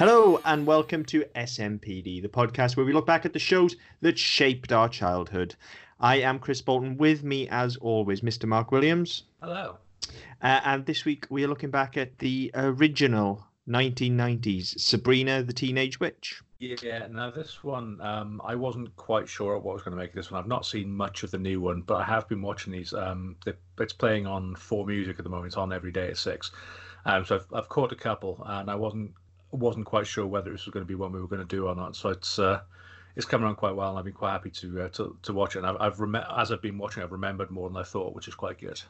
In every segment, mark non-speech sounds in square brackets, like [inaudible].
Hello and welcome to SMPD, the podcast where we look back at the shows that shaped our childhood. I am Chris Bolton. With me, as always, Mr. Mark Williams. Hello. Uh, and this week we are looking back at the original 1990s Sabrina the Teenage Witch. Yeah, now this one, um, I wasn't quite sure what was going to make of this one. I've not seen much of the new one, but I have been watching these. Um, it's playing on 4Music at the moment. It's on every day at six. Um, so I've, I've caught a couple, and I wasn't wasn't quite sure whether this was going to be one we were going to do or not. So it's uh, it's come around quite well, and I've been quite happy to uh, to, to watch it. And I've, I've rem- as I've been watching, I've remembered more than I thought, which is quite good.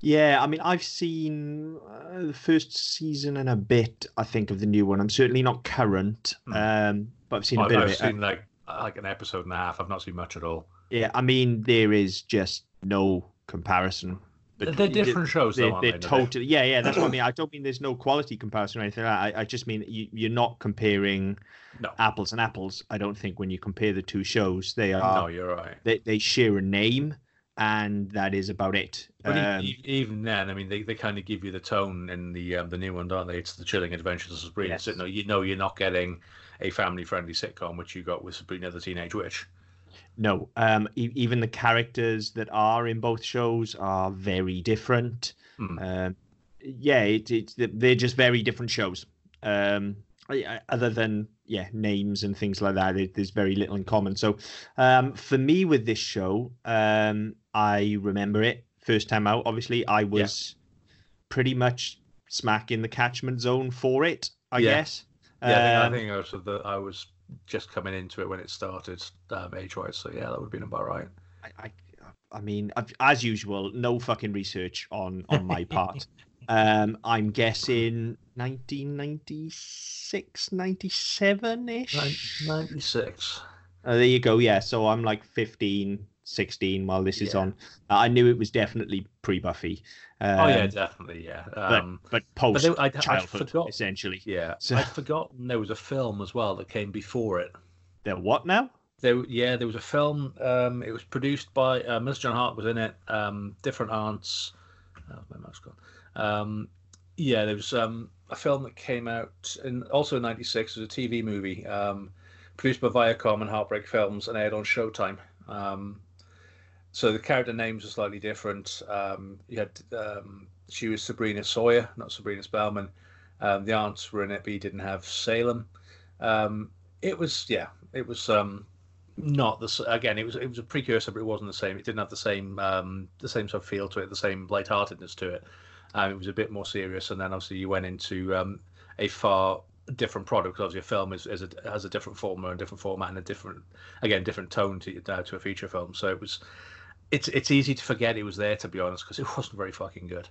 Yeah, I mean, I've seen uh, the first season and a bit. I think of the new one. I'm certainly not current, mm. um, but I've seen a I've, bit I've of it. seen like like an episode and a half. I've not seen much at all. Yeah, I mean, there is just no comparison but they're different shows, they're, though, they're they? totally, yeah, yeah. That's what I [coughs] mean. I don't mean there's no quality comparison or anything. Like I, I just mean you, you're not comparing no. apples and apples. I don't think when you compare the two shows, they are. No, you're right. They they share a name, and that is about it. But um, even then, I mean, they, they kind of give you the tone in the um, the new one, don't they? It's the Chilling Adventures of Sabrina. Yes. So, no, you know, you're not getting a family friendly sitcom, which you got with Sabrina the Teenage Witch. No, um, e- even the characters that are in both shows are very different. Mm. yeah, it, it, they're just very different shows. Um, other than yeah names and things like that, it, there's very little in common. So um, for me with this show, um, I remember it first time out. Obviously, I was yeah. pretty much smack in the catchment zone for it. I yeah. guess. Yeah, I think, I think I was the, I was just coming into it when it started um, age wise. So yeah, that would have been about right. I, I, I mean, as usual, no fucking research on on my [laughs] part. Um, I'm guessing 1996, 97 ish. 96. Uh, there you go. Yeah, so I'm like 15, 16 while this is on. Uh, I knew it was definitely pre Buffy. Um, oh yeah, definitely, yeah. Um, but, but post but I, childhood, forgot, essentially. Yeah, [laughs] so, I'd forgotten there was a film as well that came before it. There what now? There, yeah, there was a film. Um, it was produced by uh, Mr. John Hart was in it. Um, different aunts. Oh, my mouse gone. Um, yeah, there was um, a film that came out in also in '96. It was a TV movie um, produced by Viacom and Hartbreak Films and aired on Showtime. Um, so the character names are slightly different. Um, you had um, she was Sabrina Sawyer, not Sabrina Spellman. The aunts were in it, but he didn't have Salem. It was yeah, it was not the again. It was it was a precursor, but it wasn't the same. It didn't have the same um, the same sort of feel to it, the same lightheartedness to it. Um, it was a bit more serious, and then obviously you went into um, a far different product because obviously a film is, is a, has a different formula and different format and a different again different tone to uh, to a feature film. So it was it's it's easy to forget it was there to be honest because it [laughs] wasn't very fucking good.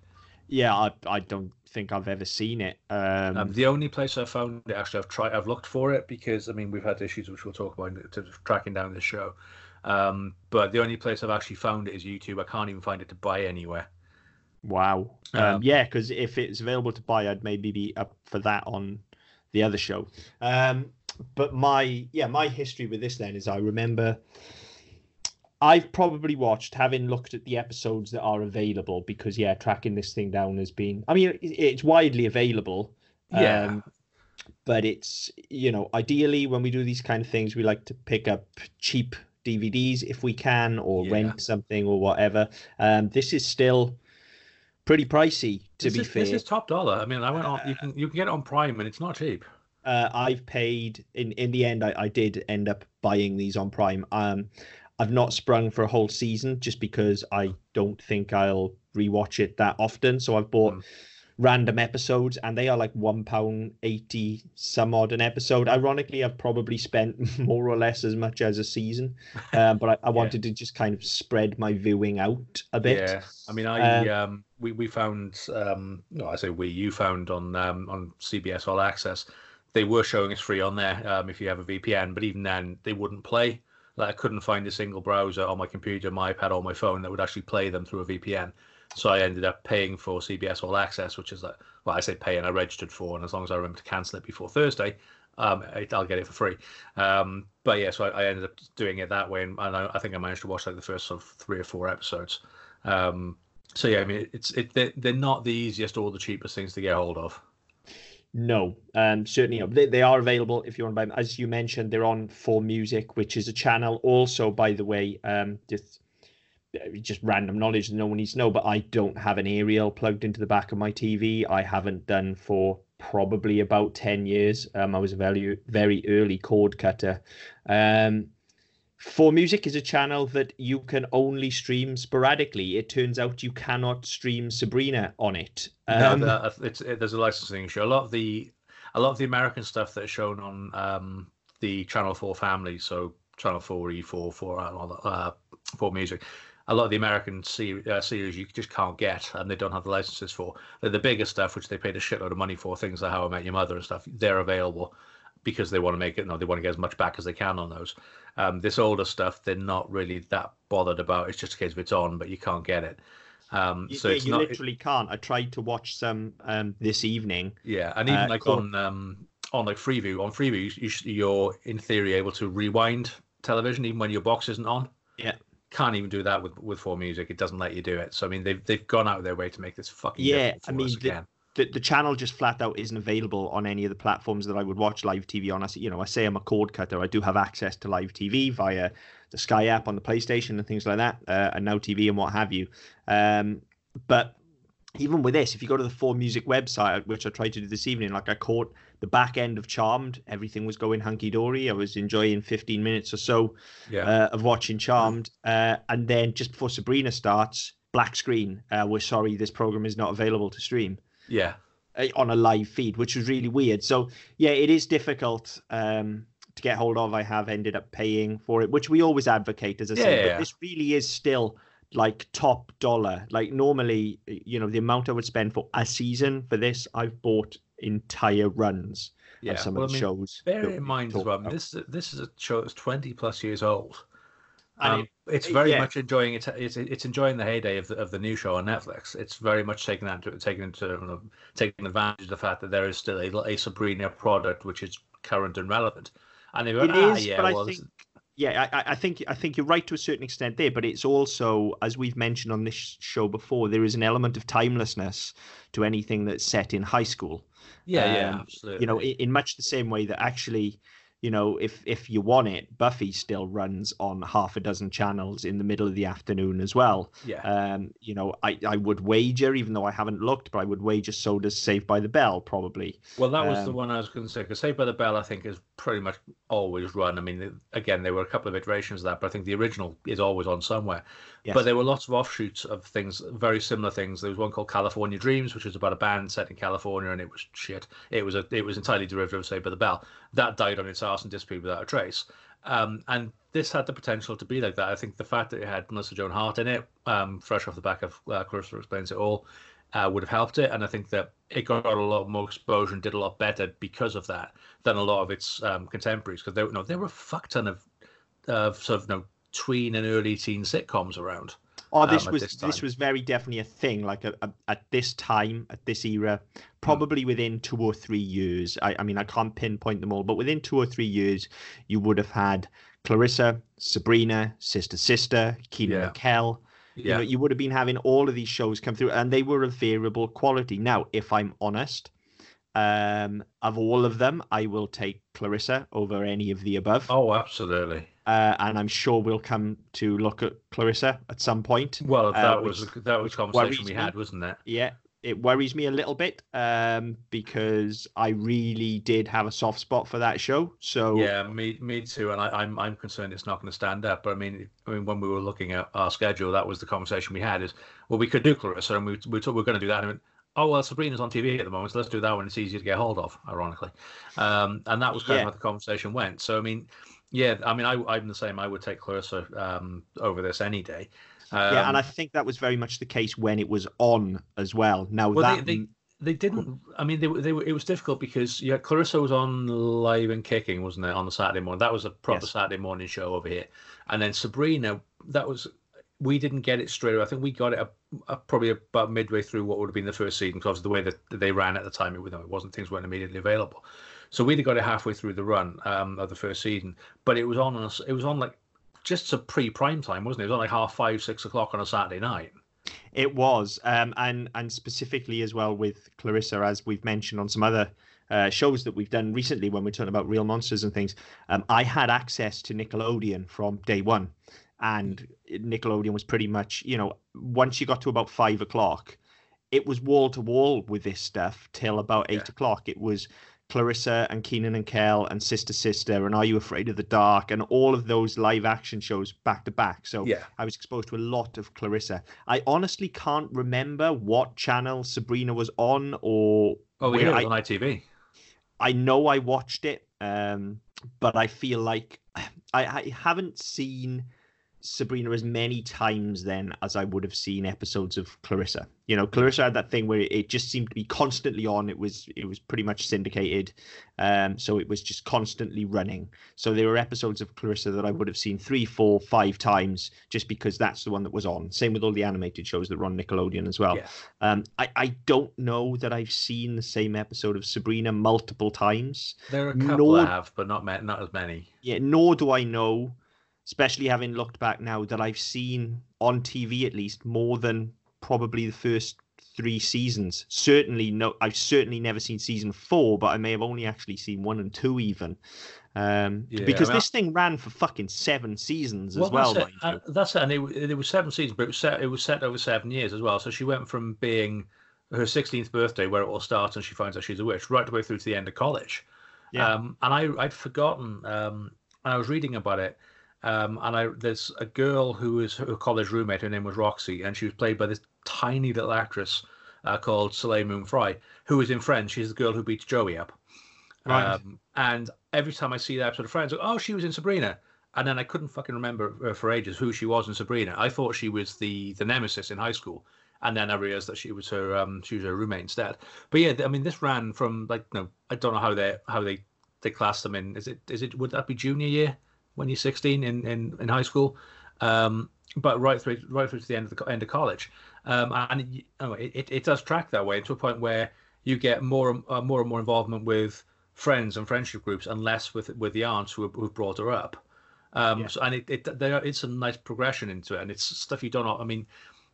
Yeah, I I don't think I've ever seen it. Um... Um, the only place I found it actually I've tried I've looked for it because I mean we've had issues which we'll talk about in terms of tracking down the show. Um, but the only place I've actually found it is YouTube. I can't even find it to buy anywhere. Wow. Um, um yeah, because if it's available to buy, I'd maybe be up for that on the other show. Um, but my yeah, my history with this then is I remember I've probably watched, having looked at the episodes that are available, because yeah, tracking this thing down has been. I mean, it's widely available. Yeah. Um, but it's you know, ideally when we do these kind of things, we like to pick up cheap DVDs if we can, or yeah. rent something or whatever. Um, this is still pretty pricey to this be is, fair. This is top dollar. I mean, I went on. You can you can get it on Prime, and it's not cheap. Uh, I've paid in in the end. I, I did end up buying these on Prime. Um, I've not sprung for a whole season just because I don't think I'll rewatch it that often. So I've bought mm. random episodes and they are like one pound eighty some odd an episode. Ironically, I've probably spent [laughs] more or less as much as a season, [laughs] um, but I, I wanted yeah. to just kind of spread my viewing out a bit. Yeah, I mean, I um, um, we we found um, no, I say we you found on um, on CBS All Access. They were showing us free on there um, if you have a VPN, but even then they wouldn't play. Like I couldn't find a single browser on my computer, my iPad, or my phone that would actually play them through a VPN. So I ended up paying for CBS All Access, which is like, well, I say pay and I registered for, and as long as I remember to cancel it before Thursday, um, I'll get it for free. Um, but yeah, so I, I, ended up doing it that way, and I, I, think I managed to watch like the first sort of three or four episodes. Um, so yeah, I mean, it's it they're, they're not the easiest or the cheapest things to get hold of. No, um, certainly They, they are available if you want to buy them. As you mentioned, they're on 4Music, which is a channel. Also, by the way, um, just just random knowledge that no one needs to know, but I don't have an aerial plugged into the back of my TV. I haven't done for probably about 10 years. Um, I was a very, very early cord cutter. Um, 4Music is a channel that you can only stream sporadically. It turns out you cannot stream Sabrina on it. Um, no, it's, it, there's a licensing issue. A lot of the a lot of the American stuff that's shown on um, the Channel Four family, so Channel Four, E4, Four, uh, 4Music, a lot of the American series, uh, series you just can't get, and they don't have the licenses for. The, the bigger stuff, which they paid a shitload of money for, things like How I Met Your Mother and stuff, they're available because they want to make it. You know, they want to get as much back as they can on those. Um, this older stuff, they're not really that bothered about. It's just a case of it's on, but you can't get it. Um, so yeah, you not, literally it, can't. I tried to watch some um, this evening. Yeah, and even uh, like on um, on like Freeview, on Freeview, you, you're in theory able to rewind television even when your box isn't on. Yeah can't even do that with with 4Music. It doesn't let you do it. So I mean, they've they've gone out of their way to make this fucking yeah. I mean, the, the, the channel just flat out isn't available on any of the platforms that I would watch live TV on. I you know I say I'm a cord cutter. I do have access to live TV via the Sky app on the PlayStation and things like that, uh, and now TV and what have you. Um, but even with this, if you go to the 4Music website, which I tried to do this evening, like I caught the back end of Charmed, everything was going hunky dory. I was enjoying 15 minutes or so yeah. uh, of watching Charmed, uh, and then just before Sabrina starts, black screen. Uh, we're sorry, this program is not available to stream. Yeah, on a live feed, which was really weird. So yeah, it is difficult. Um, to get hold of, I have ended up paying for it, which we always advocate, as I yeah, say. Yeah. But this really is still like top dollar. Like normally, you know, the amount I would spend for a season for this, I've bought entire runs yeah. of some well, of the I mean, shows. Bear in mind as well, this this is a show that's twenty plus years old. Um, it, it's very yeah. much enjoying it. It's, it's enjoying the heyday of the of the new show on Netflix. It's very much taking that taking into taking advantage of the fact that there is still a, a Sabrina product which is current and relevant. And they it ah, is, yeah, but well, I think yeah, I, I, think I think you're right to a certain extent there, but it's also, as we've mentioned on this show before, there is an element of timelessness to anything that's set in high school. Yeah, um, yeah, absolutely. You know, in, in, much the same way that actually you know, if if you want it, Buffy still runs on half a dozen channels in the middle of the afternoon as well. Yeah. Um, you know, I, I would wager, even though I haven't looked, but I would wager so does Saved by the Bell probably. Well, that was um, the one I was going to say because Saved by the Bell, I think, is pretty much always run. I mean, again, there were a couple of iterations of that, but I think the original is always on somewhere. Yes. But there were lots of offshoots of things, very similar things. There was one called California Dreams, which was about a band set in California, and it was shit. It was a, it was entirely derivative of Saved by the Bell. That died on its ass and disappeared without a trace. Um, and this had the potential to be like that. I think the fact that it had Melissa Joan Hart in it, um, fresh off the back of uh, Clarissa Explains It All, uh, would have helped it. And I think that it got a lot more exposure and did a lot better because of that than a lot of its um, contemporaries. Because there, you know, there were a fuck ton of, uh, sort of, you know, tween and early teen sitcoms around. Oh, this um, was this, this, was very definitely a thing. Like a, a, at this time, at this era, probably mm. within two or three years. I, I mean, I can't pinpoint them all, but within two or three years, you would have had Clarissa, Sabrina, Sister Sister, Kenan yeah. Kel. Yeah. You know, you would have been having all of these shows come through, and they were of variable quality. Now, if I'm honest, um, of all of them, I will take Clarissa over any of the above. Oh, absolutely uh, and I'm sure we'll come to look at Clarissa at some point. Well, that uh, was that was conversation we had, wasn't it? Yeah, it worries me a little bit um, because I really did have a soft spot for that show. So yeah, me me too, and I, am I'm, I'm concerned it's not going to stand up. But I mean, I mean, when we were looking at our schedule, that was the conversation we had. Is well, we could do Clarissa, and we we we we're going to do that. And oh well, Sabrina's on TV at the moment, so let's do that one. It's easier to get hold of, ironically, um, and that was kind yeah. of how the conversation went. So I mean yeah, I mean, I, I'm the same. I would take Clarissa um, over this any day. Um, yeah, and I um, think that was very much the case when it was on as well. Now well, that they, they, they didn't. I mean, they, they were. It was difficult because yeah, Clarissa was on live and kicking, wasn't it, on the Saturday morning? That was a proper yes. Saturday morning show over here, and then Sabrina. That was we didn't get it straight away. I think we got it a, a, probably about midway through what would have been the first season because the way that they ran at the time, it, it wasn't things weren't immediately available. So we'd have got it halfway through the run um, of the first season, but it was on us. It was on like just a pre-prime time, wasn't it? It was like half five, six o'clock on a Saturday night. It was, um, and and specifically as well with Clarissa, as we've mentioned on some other uh, shows that we've done recently when we're talking about real monsters and things. Um, I had access to Nickelodeon from day one, and Nickelodeon was pretty much, you know, once you got to about five o'clock, it was wall to wall with this stuff till about eight yeah. o'clock. It was Clarissa and Kenan and Kel and Sister Sister and Are You Afraid of the Dark and all of those live action shows back to back. So yeah. I was exposed to a lot of Clarissa. I honestly can't remember what channel Sabrina was on or. Oh, we I, on ITV. I know I watched it, um, but I feel like I, I haven't seen Sabrina as many times then as I would have seen episodes of Clarissa. You know, Clarissa had that thing where it just seemed to be constantly on. It was it was pretty much syndicated, um, so it was just constantly running. So there were episodes of Clarissa that I would have seen three, four, five times just because that's the one that was on. Same with all the animated shows that were on Nickelodeon as well. Yeah. Um, I I don't know that I've seen the same episode of Sabrina multiple times. There are a couple nor, I have, but not not as many. Yeah, nor do I know especially having looked back now that I've seen on TV at least more than probably the first three seasons. Certainly, no, I've certainly never seen season four, but I may have only actually seen one and two even. Um, yeah, because I mean, this thing ran for fucking seven seasons as well. That's it. Uh, that's it. And it, it was seven seasons, but it was set. It was set over seven years as well. So she went from being her 16th birthday, where it all starts, and she finds out she's a witch, right the way through to the end of college. Yeah. Um, and I, I'd forgotten. Um, and I was reading about it um, and I there's a girl who was her college roommate. Her name was Roxy, and she was played by this tiny little actress uh, called Soleil Moon Frye, who was in Friends. She's the girl who beats Joey up. Right. Um, and every time I see that episode of Friends, like, oh, she was in Sabrina, and then I couldn't fucking remember for ages who she was in Sabrina. I thought she was the the nemesis in high school, and then I realized that she was her um she was her roommate instead. But yeah, I mean, this ran from like no, I don't know how they how they they class them in. Is it is it would that be junior year? When you're 16 in in, in high school, um, but right through right through to the end of the end of college, um, and it, it, it does track that way to a point where you get more uh, more and more involvement with friends and friendship groups, and less with with the aunts who who brought her up. Um, yeah. so, and it, it there it's a nice progression into it, and it's stuff you don't know. I mean,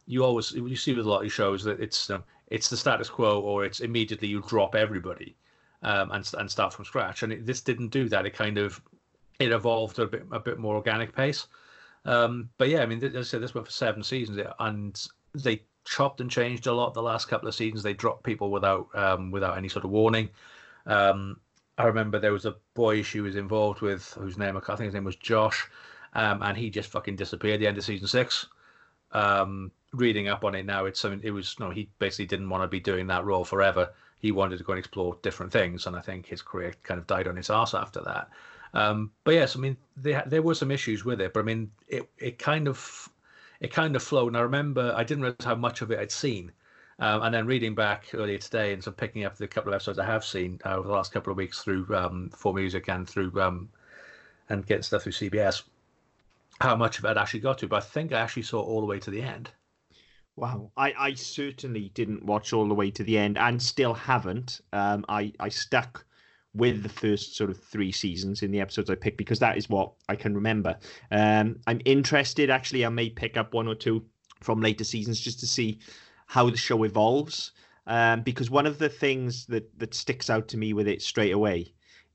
you always you see with a lot of shows that it's um, it's the status quo, or it's immediately you drop everybody um, and and start from scratch. And it, this didn't do that. It kind of it evolved at a bit a bit more organic pace. Um, but yeah, I mean, as I said, this went for seven seasons, and they chopped and changed a lot the last couple of seasons. They dropped people without um, without any sort of warning. Um, I remember there was a boy she was involved with, whose name I think his name was Josh, um, and he just fucking disappeared at the end of season six. Um, reading up on it now, it's something. It was no, he basically didn't want to be doing that role forever. He wanted to go and explore different things, and I think his career kind of died on his ass after that. Um, but yes, I mean there there were some issues with it, but I mean it it kind of it kind of flowed. And I remember I didn't realize how much of it I'd seen. Um, and then reading back earlier today and so picking up the couple of episodes I have seen uh, over the last couple of weeks through um, 4Music and through um, and getting stuff through CBS, how much of it I'd actually got to. But I think I actually saw all the way to the end. Wow, I, I certainly didn't watch all the way to the end and still haven't. Um, I I stuck with the first sort of three seasons in the episodes I picked because that is what I can remember. Um, I'm interested, actually, I may pick up one or two from later seasons just to see how the show evolves. Um, because one of the things that that sticks out to me with it straight away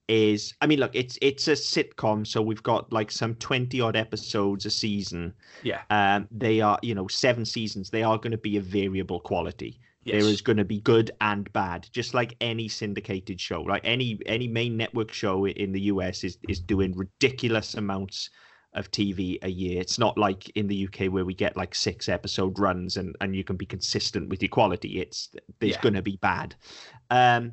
is, I mean, look, it's it's a sitcom, so we've got like some twenty odd episodes a season. Yeah. Um, they are, you know, seven seasons. They are going to be a variable quality. Yes. There is going to be good and bad, just like any syndicated show. Like any any main network show in the US is is doing ridiculous amounts of TV a year. It's not like in the UK where we get like six episode runs and and you can be consistent with your quality. It's there's yeah. going to be bad, um,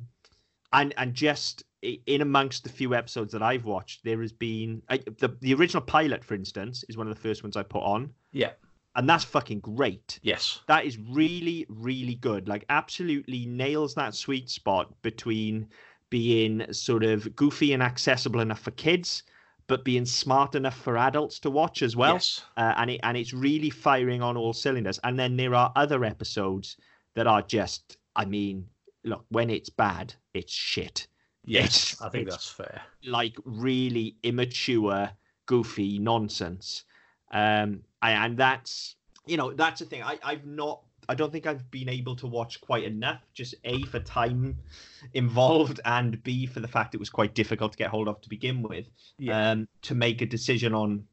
and and just in amongst the few episodes that I've watched, there has been I, the the original pilot, for instance, is one of the first ones I put on. Yeah and that's fucking great. Yes. That is really, really good. Like, absolutely nails that sweet spot between being sort of goofy and accessible enough for kids, but being smart enough for adults to watch as well. Yes. Uh, and it and it's really firing on all cylinders. And then there are other episodes that are just, I mean, look, when it's bad, it's shit. Yes, It's- I think that's fair. Like really immature, goofy nonsense. Um, and, and that's you know that's the thing. I I've not. I don't think I've been able to watch quite enough. Just a for time involved, and b for the fact it was quite difficult to get hold of to begin with. Yeah. Um, to make a decision on,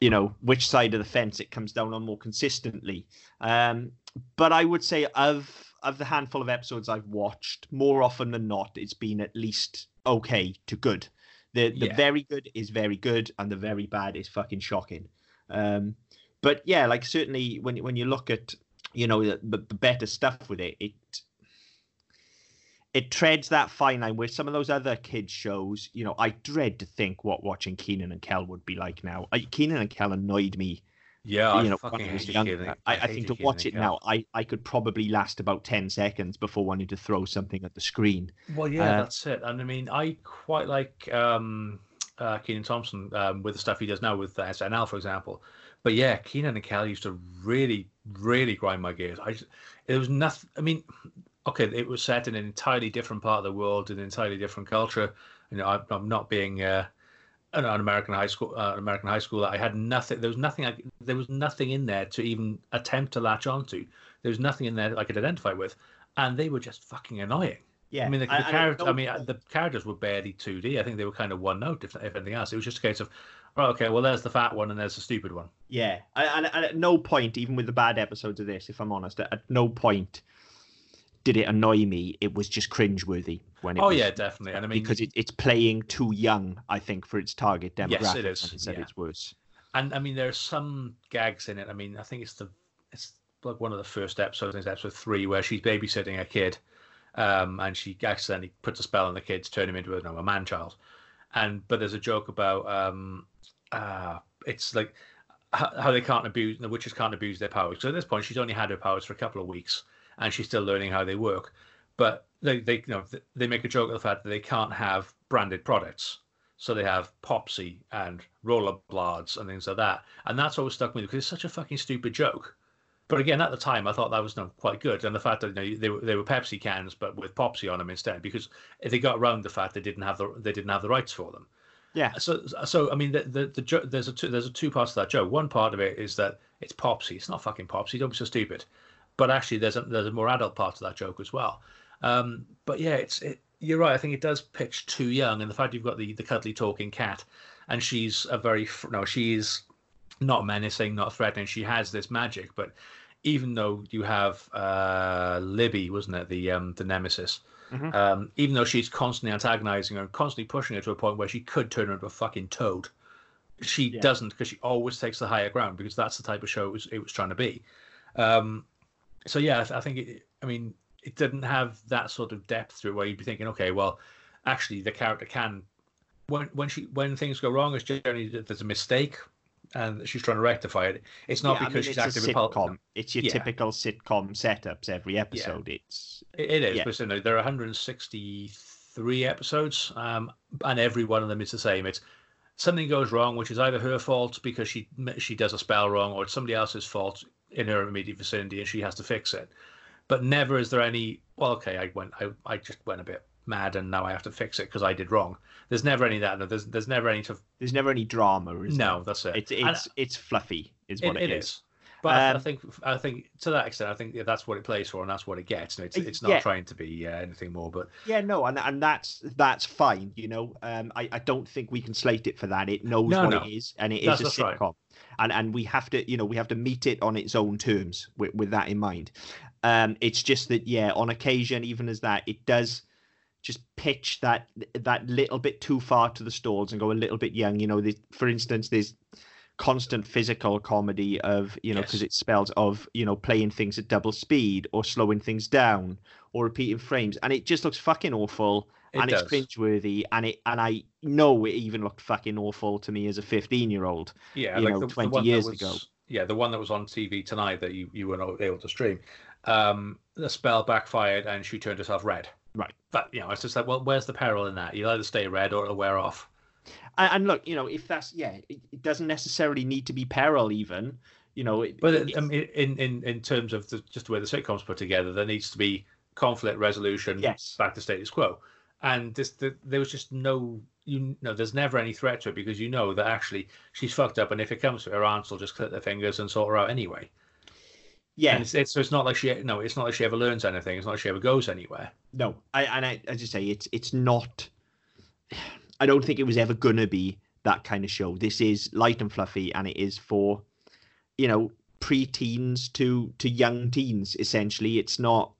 you know, which side of the fence it comes down on more consistently. Um, but I would say of of the handful of episodes I've watched, more often than not, it's been at least okay to good. The the Yeah. very good is very good, and the very bad is fucking shocking. Um, but yeah, like certainly when when you look at you know the, the, the better stuff with it, it it treads that fine line where some of those other kids shows, you know, I dread to think what watching Kenan and Kel would be like now. I, Kenan and Kel annoyed me yeah, I you know, fucking when I was younger. Kenan- I, I think to watch it Kel. now, I, I could probably last about 10 seconds before wanting to throw something at the screen. Well, yeah, Uh, that's it. And I mean, I quite like um, uh, Kenan Thompson um, with the stuff he does now with uh, SNL, for example. But yeah, Kenan and Kel used to really, really grind my gears. I, just- it was nothing. I mean, okay, it was set in an entirely different part of the world, an entirely different culture. You know, I, I'm not being uh, an, an American high school, uh, an American high school. I had nothing. There was nothing. I, there was nothing in there to even attempt to latch onto. There was nothing in there I could identify with, and they were just fucking annoying. Yeah. I mean, the, the and character. I don't- mean, the characters were barely 2D. I think they were kind of one note, if, if anything else. It was just a case of, okay, well, there's the fat one and there's the stupid one. Yeah, and, and, at no point, even with the bad episodes of this, if I'm honest, at no point did it annoy me. It was just cringeworthy when it oh was, yeah, definitely. And I mean, because it, it's playing too young, I think, for its target demographic. Yes, it is, It's yeah. its worst. and I mean, there are some gags in it. I mean, I think it's the it's like one of the first episodes. I It's episode three where she's babysitting a kid, um, and she accidentally puts a spell on the kid to turn him into a, no, a man child. And but there's a joke about um, uh, it's like how, they can't abuse the witches can't abuse their powers. So at this point, she's only had her powers for a couple of weeks, and she's still learning how they work. But they, they you know they make a joke of the fact that they can't have branded products. So they have Popsy and Rollerblades and things like that. And that's always stuck with me because it's such a fucking stupid joke. But again, at the time, I thought that was no, quite good. And the fact that you know, they, were, they were Pepsi cans, but with Popsy on them instead, because they got around the fact they didn't have the they didn't have the rights for them. Yeah. So, so I mean, the the, the jo- there's a two, there's a two parts to that joke. One part of it is that it's Popsy. It's not fucking Popsy. Don't be so stupid. But actually, there's a there's a more adult part to that joke as well. Um, but yeah, it's it, you're right. I think it does pitch too young, and the fact you've got the the cuddly talking cat, and she's a very no, she's not menacing, not threatening. She has this magic, but even though you have uh, Libby, wasn't it the um, the nemesis? Mhm. Um, even though she's constantly antagonizing her and constantly pushing her to a point where she could turn her into a fucking toad, she Yeah. doesn't because she always takes the higher ground because that's the type of show it was, it was trying to be. Um, so yeah, I, th- I think it, I mean it didn't have that sort of depth to it where you'd be thinking, okay, well, actually the character can when when she when things go wrong, it's generally there's a mistake and she's trying to rectify it. It's not Yeah, I because mean, she's it's a acting repul- sitcom. It's your Yeah. typical sitcom setups every episode. It's It, it is, Yeah. but you know, there are 163 episodes, um, and every one of them is the same. It's something goes wrong, which is either her fault because she she does a spell wrong, or it's somebody else's fault in her immediate vicinity, and she has to fix it. But never is there any. Well, okay, I went, I, I just went a bit mad, and now I have to fix it because I did wrong. There's never any of that. no, There's there's never any. To, there's never any drama. Is no, there? that's it. it's it's it's fluffy. Is it, what it is. is. But I- I Um, think I think to that extent, I think yeah, that's what it plays for, and that's what it gets. And it's Uh, it's not yeah. trying to be uh, anything more. But Yeah, no, and and that's that's fine. You know, um, I I don't think we can slate it for that. It knows No, what no. it is, and it is That's- a that's right. sitcom, and and we have to, you know, we have to meet it on its own terms with with that in mind. Um, it's just that yeah, on occasion, even as that, it does just pitch that that little bit too far to the stalls and go a little bit young. You know, for instance, there's constant physical comedy of you know because Yes. it spells of you know playing things at double speed or slowing things down or repeating frames and it just looks fucking awful it and does. it's cringeworthy and it and I know it even looked fucking awful to me as a 15 year old yeah, you like know, the, the 20 one that years was- ago. Yeah, the one that was on TV tonight that you, you were not able to stream. Um, the spell backfired and she turned herself red. Right. But you know, it's just like, well, where's the peril in that? You'll either stay red or it'll wear off. and, and look, you know, if that's yeah, it, it doesn't necessarily need to be peril even. You know, it, But it- I mean, in in in terms of the, just the way the sitcoms put together, there needs to be conflict resolution. Yes. Back to status quo, and this the, there was just no you know there's never any threat to it because you know that actually she's fucked up, and if it comes to her aunts will just clip their fingers and sort her out anyway. Yeah, it's, it's so it's not like she no, it's not like she ever learns anything. It's not like she ever goes anywhere. No, I and I, as you say, it's it's not. I don't think it was ever gonna be that kind of show. This is light and fluffy, and it is for, you know, pre-teens to to young teens. Essentially, it's not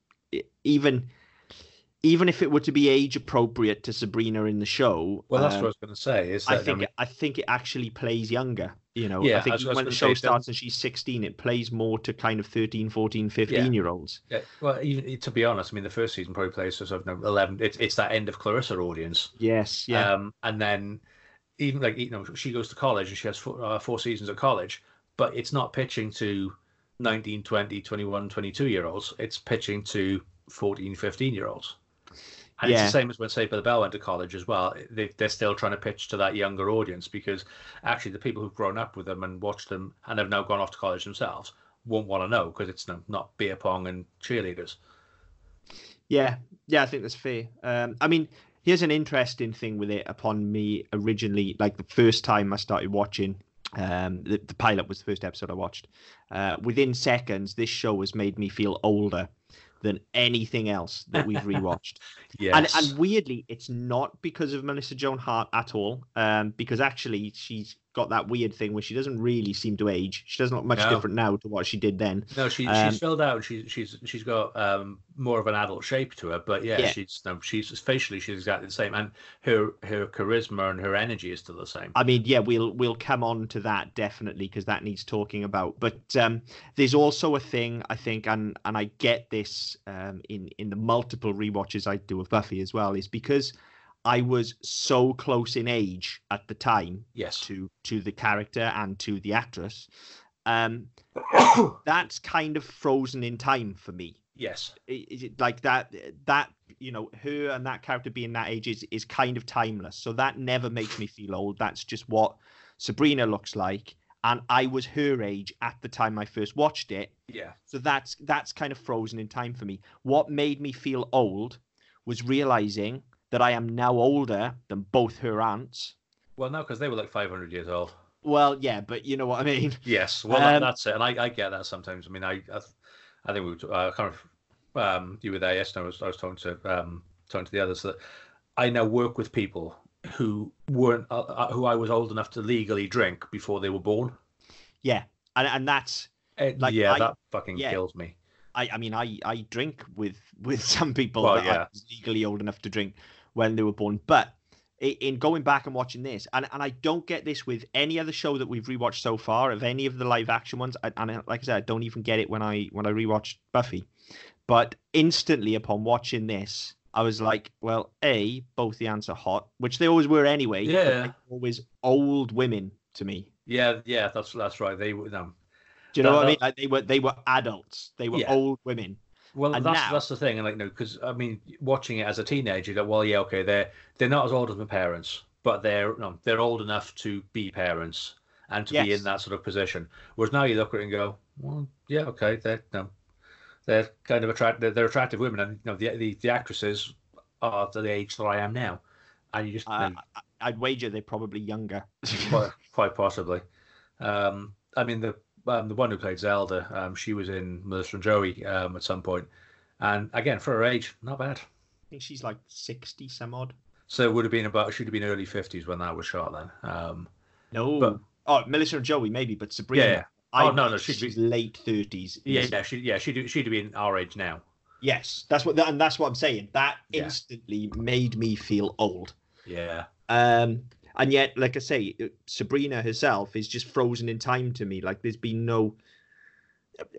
even even if it were to be age appropriate to Sabrina in the show. Well, that's um, what I was going to say. Is that, I think mean, I think it actually plays younger. You know, Yeah, I think I when the show starts and she's 16, it plays more to kind of 13, 14, 15 year olds. yeah, well, even to be honest, I mean, the first season probably plays to sort of eleven. It's it's that end of Clarissa audience. Yes, yeah. Um, and then even like you know she goes to college and she has four, uh, four seasons at college, but it's not pitching to 19, 20, 21, 22 year olds. It's pitching to 14, 15 year olds. And it's the same as when Saved by the Bell went to college as well. They, they're still trying to pitch to that younger audience because actually the people who've grown up with them and watched them and have now gone off to college themselves won't want to know because it's not beer pong and cheerleaders. Yeah, yeah, I think that's fair. Um, I mean, here's an interesting thing with it. Upon me originally, like the first time I started watching, um, the, the pilot was the first episode I watched. Uh, within seconds, this show has made me feel older than anything else that we've rewatched. [laughs] Yes. And and weirdly, it's not because of Melissa Joan Hart at all. Um, because actually she's got that weird thing where she doesn't really seem to age. She doesn't look much No. different now to what she did then. No, she Um, she's filled out. She's she's she's got um more of an adult shape to her, but yeah, Yeah. she's no, she's facially she's exactly the same, and her her charisma and her energy is still the same. I mean, yeah, we'll we'll come on to that definitely because that needs talking about. But um, there's also a thing I think, and and I get this um, in in the multiple rewatches I do of Buffy as well, is because I was so close in age at the time Yes. to to the character and to the actress. Um, [coughs] that's kind of frozen in time for me. yes. I- Is it like that? That you know, her and that character being that age is is kind of timeless. So that never makes me feel old. That's just what Sabrina looks like, and I was her age at the time I first watched it. Yeah. So that's that's kind of frozen in time for me. What made me feel old was realizing that I am now older than both her aunts. Well, no, because they were like 500 years old. Well, yeah, but you know what I mean. [laughs] Yes. Well, that, Um, that's it, and I, I get that sometimes. I mean, I I, I think we were, uh, kind of um you were there yesterday. I was I was talking to um talking to the others that I now work with people who weren't uh, uh, who I was old enough to legally drink before they were born. Yeah, and and that's It, Like, yeah, I- that fucking yeah. kills me. I, I mean, I, I drink with [laughs] with some people Well, that yeah. I was legally old enough to drink when they were born. But in going back and watching this, and, and I don't get this with any other show that we've rewatched so far, of any of the live action ones. I, and like I said, I don't even get it when I when I rewatched Buffy. But instantly upon watching this, I was like, well, a both the ants are hot, which they always were anyway. Yeah. always old women to me. Yeah, yeah, that's that's right. They were um, Do you know That- what I mean? Like they were they were adults. They were Yeah. old women. Well, And that's now- that's the thing, and like no, because I mean, watching it as a teenager, you go, well, yeah, okay, they're they're not as old as my parents, but they're no, they're old enough to be parents and to be in that sort of position. Whereas now you look at it and go, well, yeah, okay, they're no, they're kind of attractive. They're, they're attractive women, and you know, the, the the actresses are the age that I am now, and you just I, you know, I- I'd wager they're probably younger. quite, [laughs] quite possibly. Um, I mean, the um, the one who played Zelda, um, she was in Melissa and Joey um, at some point, and again for her age, not bad. I think she's like sixty some odd. So it would have been about should have been early fifties when that was shot. Then, um, No, But- oh Melissa and Joey maybe, but Sabrina. yeah, I Oh, no, no, she'd be- she's late thirties. yeah, yeah, she, yeah, she'd she'd have been our age now. Yes, that's what, and that's what I'm saying. That Yeah. instantly made me feel old. Yeah, Um, and yet, like I say, Sabrina herself is just frozen in time to me. Like there's been no.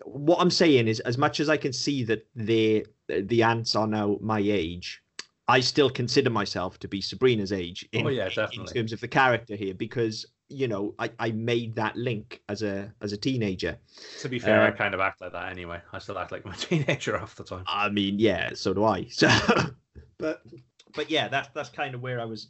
What I'm saying is, as much as I can see that the the ants are now my age, I still consider myself to be Sabrina's age. In, Oh, yeah, in terms of the character here, because you know I, I made that link as a as a teenager. to be fair, I Uh, kind of act like that anyway. I still act like I'm [laughs] teenager half the time. I mean, yeah, so do I. [laughs] So, but but yeah, that's that's kind of where I was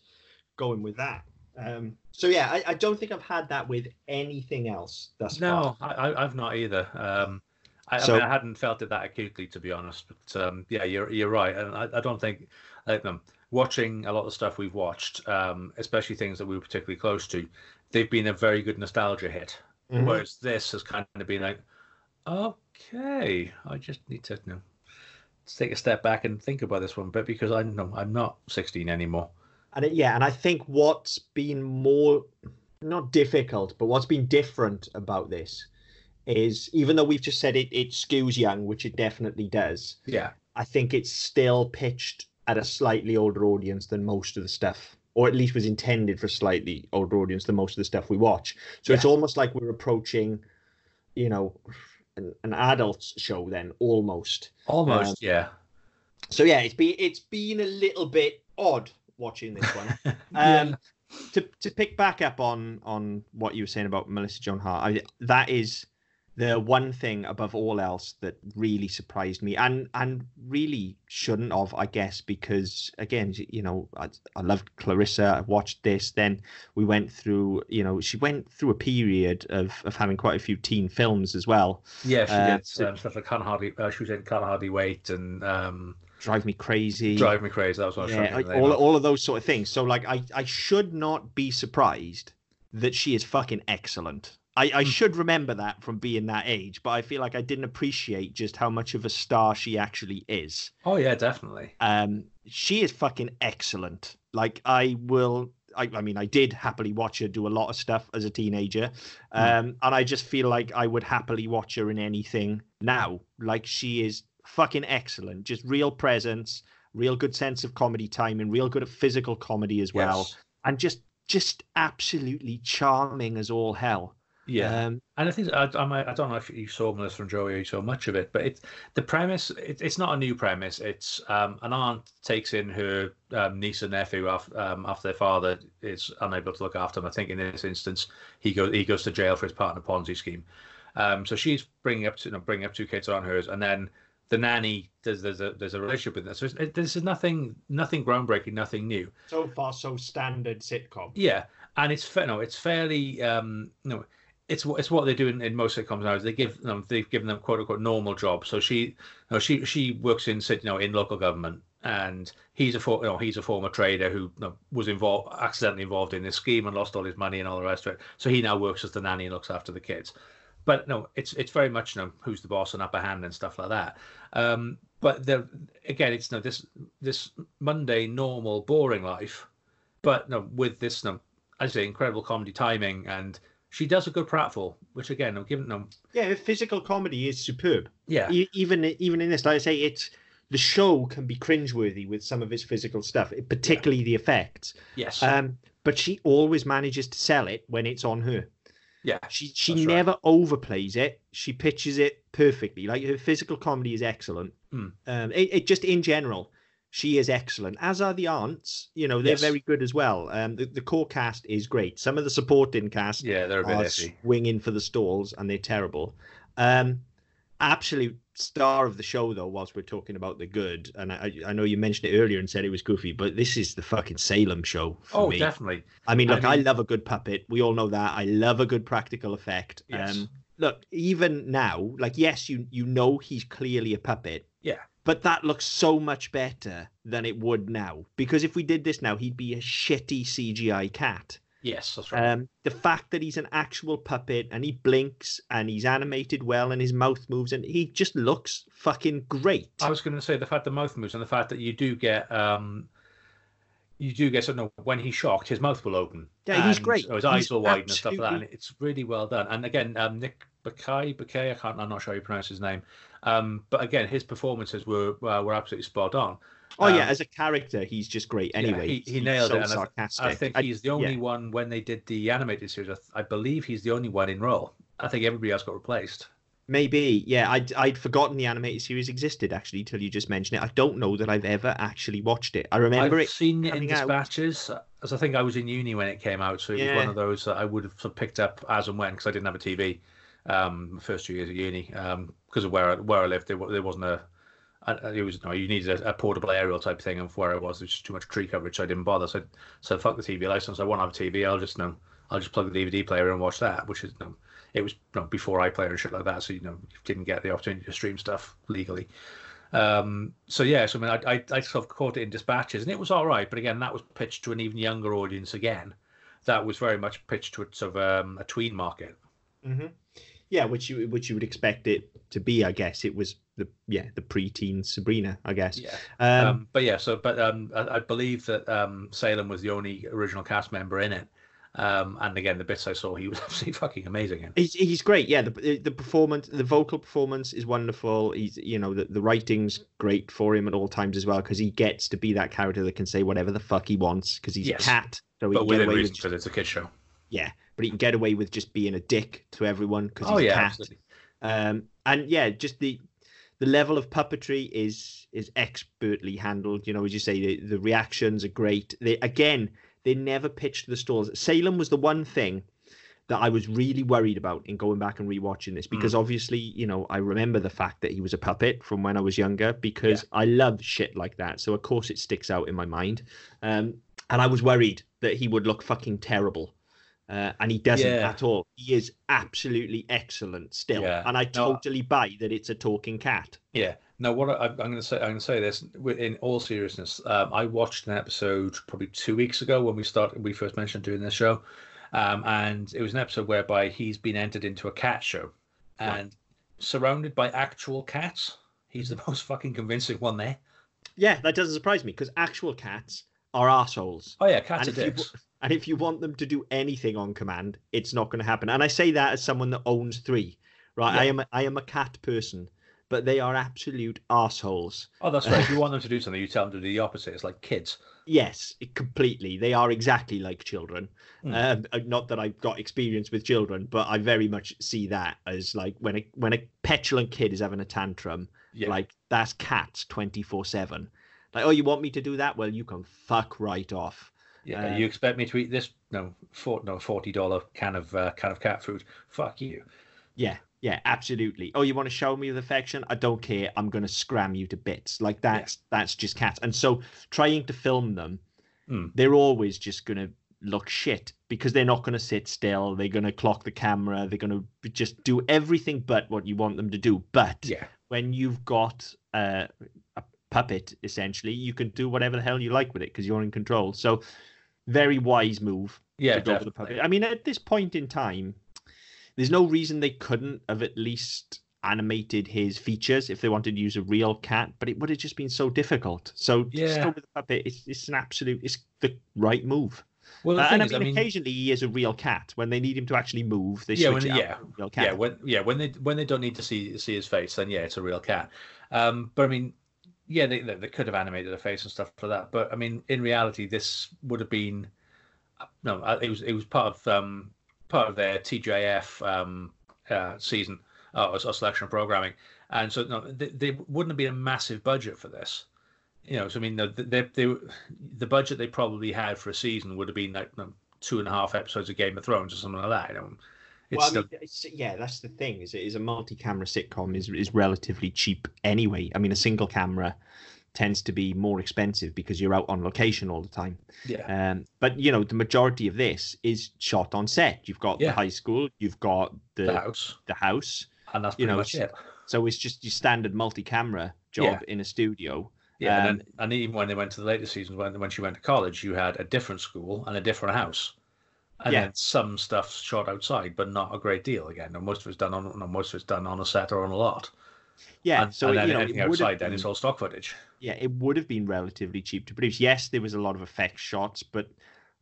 going with that. Um, so yeah, I, I, don't think I've had that with anything else thus no, far. No, I, have not either. Um, I, so, I, mean, I hadn't felt it that acutely, to be honest. But um, yeah, you're you're right, and I, I don't think like them watching a lot of stuff we've watched, um, especially things that we were particularly close to. They've been a very good nostalgia hit, mm-hmm. whereas this has kind of been like, okay, I just need to you know, take a step back and think about this one bit because I know I'm not 16 anymore. And it, yeah, and I think what's been more not difficult, but what's been different about this is even though we've just said it it skews young, which it definitely does. Yeah. I think it's still pitched at a slightly older audience than most of the stuff, or at least was intended for slightly older audience than most of the stuff we watch. So yeah. it's almost like we're approaching, you know, an, an adult show then almost. Almost, um, yeah. So yeah, it's been it's been a little bit odd watching this one. [laughs] yeah. Um, to to pick back up on on what you were saying about Melissa Joan Hart, I, that is the one thing above all else that really surprised me and and really shouldn't have i guess because again you know i, I loved clarissa i watched this then we went through you know she went through a period of of having quite a few teen films as well yeah she uh, did so, um, stuff like can't hardly uh, she was in can't hardly wait and um drive me crazy drive me crazy that was what yeah, all, all of those sort of things so like i i should not be surprised that she is fucking excellent I, I hmm. should remember that from being that age, but I feel like I didn't appreciate just how much of a star she actually is. Oh yeah, definitely. Um, she is fucking excellent. Like I will. I, I mean, I did happily watch her do a lot of stuff as a teenager, hmm. um, mm. and I just feel like I would happily watch her in anything now. Like she is fucking excellent. Just real presence, real good sense of comedy timing, real good at physical comedy as well, yes. and just just absolutely charming as all hell. Yeah, um, and I think I, I, I, don't know if you saw Melissa from Joey or you saw much of it, but it's the premise. It, it's not a new premise. It's um, an aunt takes in her um, niece and nephew after, um, after their father is unable to look after them. I think in this instance, he goes he goes to jail for his partner Ponzi scheme. Um, so she's bringing up you know, bringing up two kids on hers, and then the nanny there's there's a there's a relationship with them. So it, this is nothing nothing groundbreaking, nothing new. So far, so standard sitcom. Yeah, and it's no, it's fairly um, no it's what it's what they do in, in most sitcoms now. Is they give them they've given them quote unquote normal jobs. So she, you know, she she works in you know in local government, and he's a for, you know he's a former trader who you know, was involved accidentally involved in this scheme and lost all his money and all the rest of it. So he now works as the nanny and looks after the kids. But no, it's it's very much you know who's the boss and upper hand and stuff like that. Um, but there again, it's you no know, this this mundane, normal, boring life, but no with this you know, I say incredible comedy timing and she does a good pratfall, which again, I'm giving them. Yeah, physical comedy is superb. Yeah, even even in this, like I say, it's the show can be cringeworthy with some of its physical stuff, particularly yeah. the effects. Yes. Um, but she always manages to sell it when it's on her. Yeah. She she never right. overplays it. She pitches it perfectly. Like her physical comedy is excellent. Mm. Um, it, it just in general she is excellent, as are the aunts. You know, they're yes. very good as well. Um, the, the core cast is great. Some of the supporting cast, yeah, they're a bit iffy. swinging for the stalls, and they're terrible. Um, absolute star of the show, though, whilst we're talking about the good, and I, I know you mentioned it earlier and said it was goofy, but this is the fucking Salem show. oh, me. definitely. I mean, look, I, mean... I, love a good puppet. We all know that. I love a good practical effect. Yes. Um, look, even now, like, yes, you you know he's clearly a puppet. Yeah but that looks so much better than it would now. Because if we did this now, he'd be a shitty CGI cat. Yes, that's right. Um, the fact that he's an actual puppet and he blinks and he's animated well and his mouth moves and he just looks fucking great. I was going to say the fact the mouth moves and the fact that you do get um, you do get something when he's shocked, his mouth will open. Yeah, he's great. his eyes will widen and stuff like that. And it's really well done. And again, um, Nick Bakay, Bakay, I can't, I'm not sure how you pronounce his name. Um, but again, his performances were uh, were absolutely spot on. Oh um, yeah, as a character, he's just great. Anyway, yeah, he, he nailed so it. Sarcastic. I, I think he's the only yeah. one when they did the animated series. I, I, believe he's the only one in role. I think everybody else got replaced. Maybe, yeah. I'd I'd forgotten the animated series existed actually till you just mentioned it. I don't know that I've ever actually watched it. I remember I've it seen it in dispatches, out. as I think I was in uni when it came out, so it yeah. was one of those that I would have sort of picked up as and when because I didn't have a TV um, first two years of uni because um, of where I, where I lived. There, there wasn't a it was no, you needed a, a, portable aerial type thing, of where I was, there's just too much tree coverage, so I didn't bother. So, so fuck the TV license. I won't have a TV. I'll just you know, I'll just plug the DVD player and watch that, which is you know, it was you know, before iPlayer and shit like that, so you know, you didn't get the opportunity to stream stuff legally. Um, so yeah, so I mean, I, I, I sort of caught it in dispatches, and it was all right. But again, that was pitched to an even younger audience. Again, that was very much pitched to a sort of um, a tween market. Mm-hmm. Yeah, which you which you would expect it to be, I guess. It was the yeah the preteen Sabrina, I guess. Yeah. Um, um, but yeah, so but um, I, I believe that um, Salem was the only original cast member in it. Um, and again, the bits I saw, he was [laughs] absolutely fucking amazing. In. He's, he's great. Yeah, the the performance, the vocal performance is wonderful. He's you know the, the writing's great for him at all times as well because he gets to be that character that can say whatever the fuck he wants because he's yes. a cat. So he but within reason because it's a kid show. Yeah, but he can get away with just being a dick to everyone because oh, he's oh, yeah, a cat. Absolutely. Um, and yeah, just the the level of puppetry is is expertly handled. You know, as you say, the, the reactions are great. They again they never pitched the stalls. Salem was the one thing that I was really worried about in going back and rewatching this because mm. obviously, you know, I remember the fact that he was a puppet from when I was younger because yeah. I love shit like that. So of course it sticks out in my mind. Um, and I was worried that he would look fucking terrible. Uh, and he doesn't yeah. at all. He is absolutely excellent still, yeah. and I totally no, buy that it's a talking cat. Yeah, now, what I, am going to say, I'm going to say this in all seriousness. Um, I watched an episode probably two weeks ago when we started. We first mentioned doing this show, um, and it was an episode whereby he's been entered into a cat show, and right. surrounded by actual cats. He's the [laughs] most fucking convincing one there. Yeah, that doesn't surprise me because actual cats are assholes. Oh yeah, cats and are dicks. You, and if you want them to do anything on command, it's not going to happen. And I say that as someone that owns three. Right, yeah. I am a, I am a cat person but they are absolute assholes. Oh, that's right. if you [laughs] want them to do something, you tell them to do the opposite. It's like kids. Yes, completely. They are exactly like children. Mm. Um, not that I've got experience with children, but I very much see that as like when a when a petulant kid is having a tantrum, yeah. like that's cats twenty four seven. Like, oh, you want me to do that? Well, you can fuck right off. Yeah, uh, you expect me to eat this? No, four, no, forty dollar can of uh, can of cat food. Fuck you. Yeah, yeah, absolutely. Oh, you want to show me with affection? I don't care. I'm going to scram you to bits. Like that's yeah. that's just cats. And so trying to film them, mm. they're always just going to look shit because they're not going to sit still. They're going to clock the camera. They're going to just do everything but what you want them to do. But yeah. when you've got uh, a puppet, essentially, you can do whatever the hell you like with it because you're in control. So very wise move. Yeah. I mean, at this point in time, there's no reason they couldn't have at least animated his features if they wanted to use a real cat, but it would have just been so difficult. So yeah. just go with the puppet. It's, it's an absolute, it's the right move. Well, uh, and I mean, I mean, occasionally he is a real cat. When they need him to actually move, they yeah, switch when, yeah, real cat. Yeah, when yeah, when they when they don't need to see see his face, then yeah, it's a real cat. Um, but I mean, yeah, they they could have animated a face and stuff for that. But I mean, in reality, this would have been no, uh, it was it was part of um, part of their TGIF um, uh, season uh, or, selection of programming, and so no, wouldn't have been a massive budget for this. You know, so I mean, the, they, they, the budget they probably had for a season would have been like you know, two and a half episodes of Game of Thrones or something like that. You know, well, I mean, still... yeah, that's the thing. Is it is a multi-camera sitcom is is relatively cheap anyway. I mean, a single camera tends to be more expensive because you're out on location all the time. Yeah. Um, but you know, the majority of this is shot on set. You've got yeah. the high school, you've got the, the house, the house, and that's pretty you know, much it. So it's just your standard multi-camera job yeah. in a studio. Yeah, um, and, then, and even when they went to the later seasons, when when she went to college, you had a different school and a different house, and yeah. then some stuff shot outside, but not a great deal. Again, and most of it's done on, most of it's done on a set or on a lot. Yeah, and, so and then you know, anything outside, then it's all stock footage yeah, it would have been relatively cheap to produce. Yes, there was a lot of effect shots, but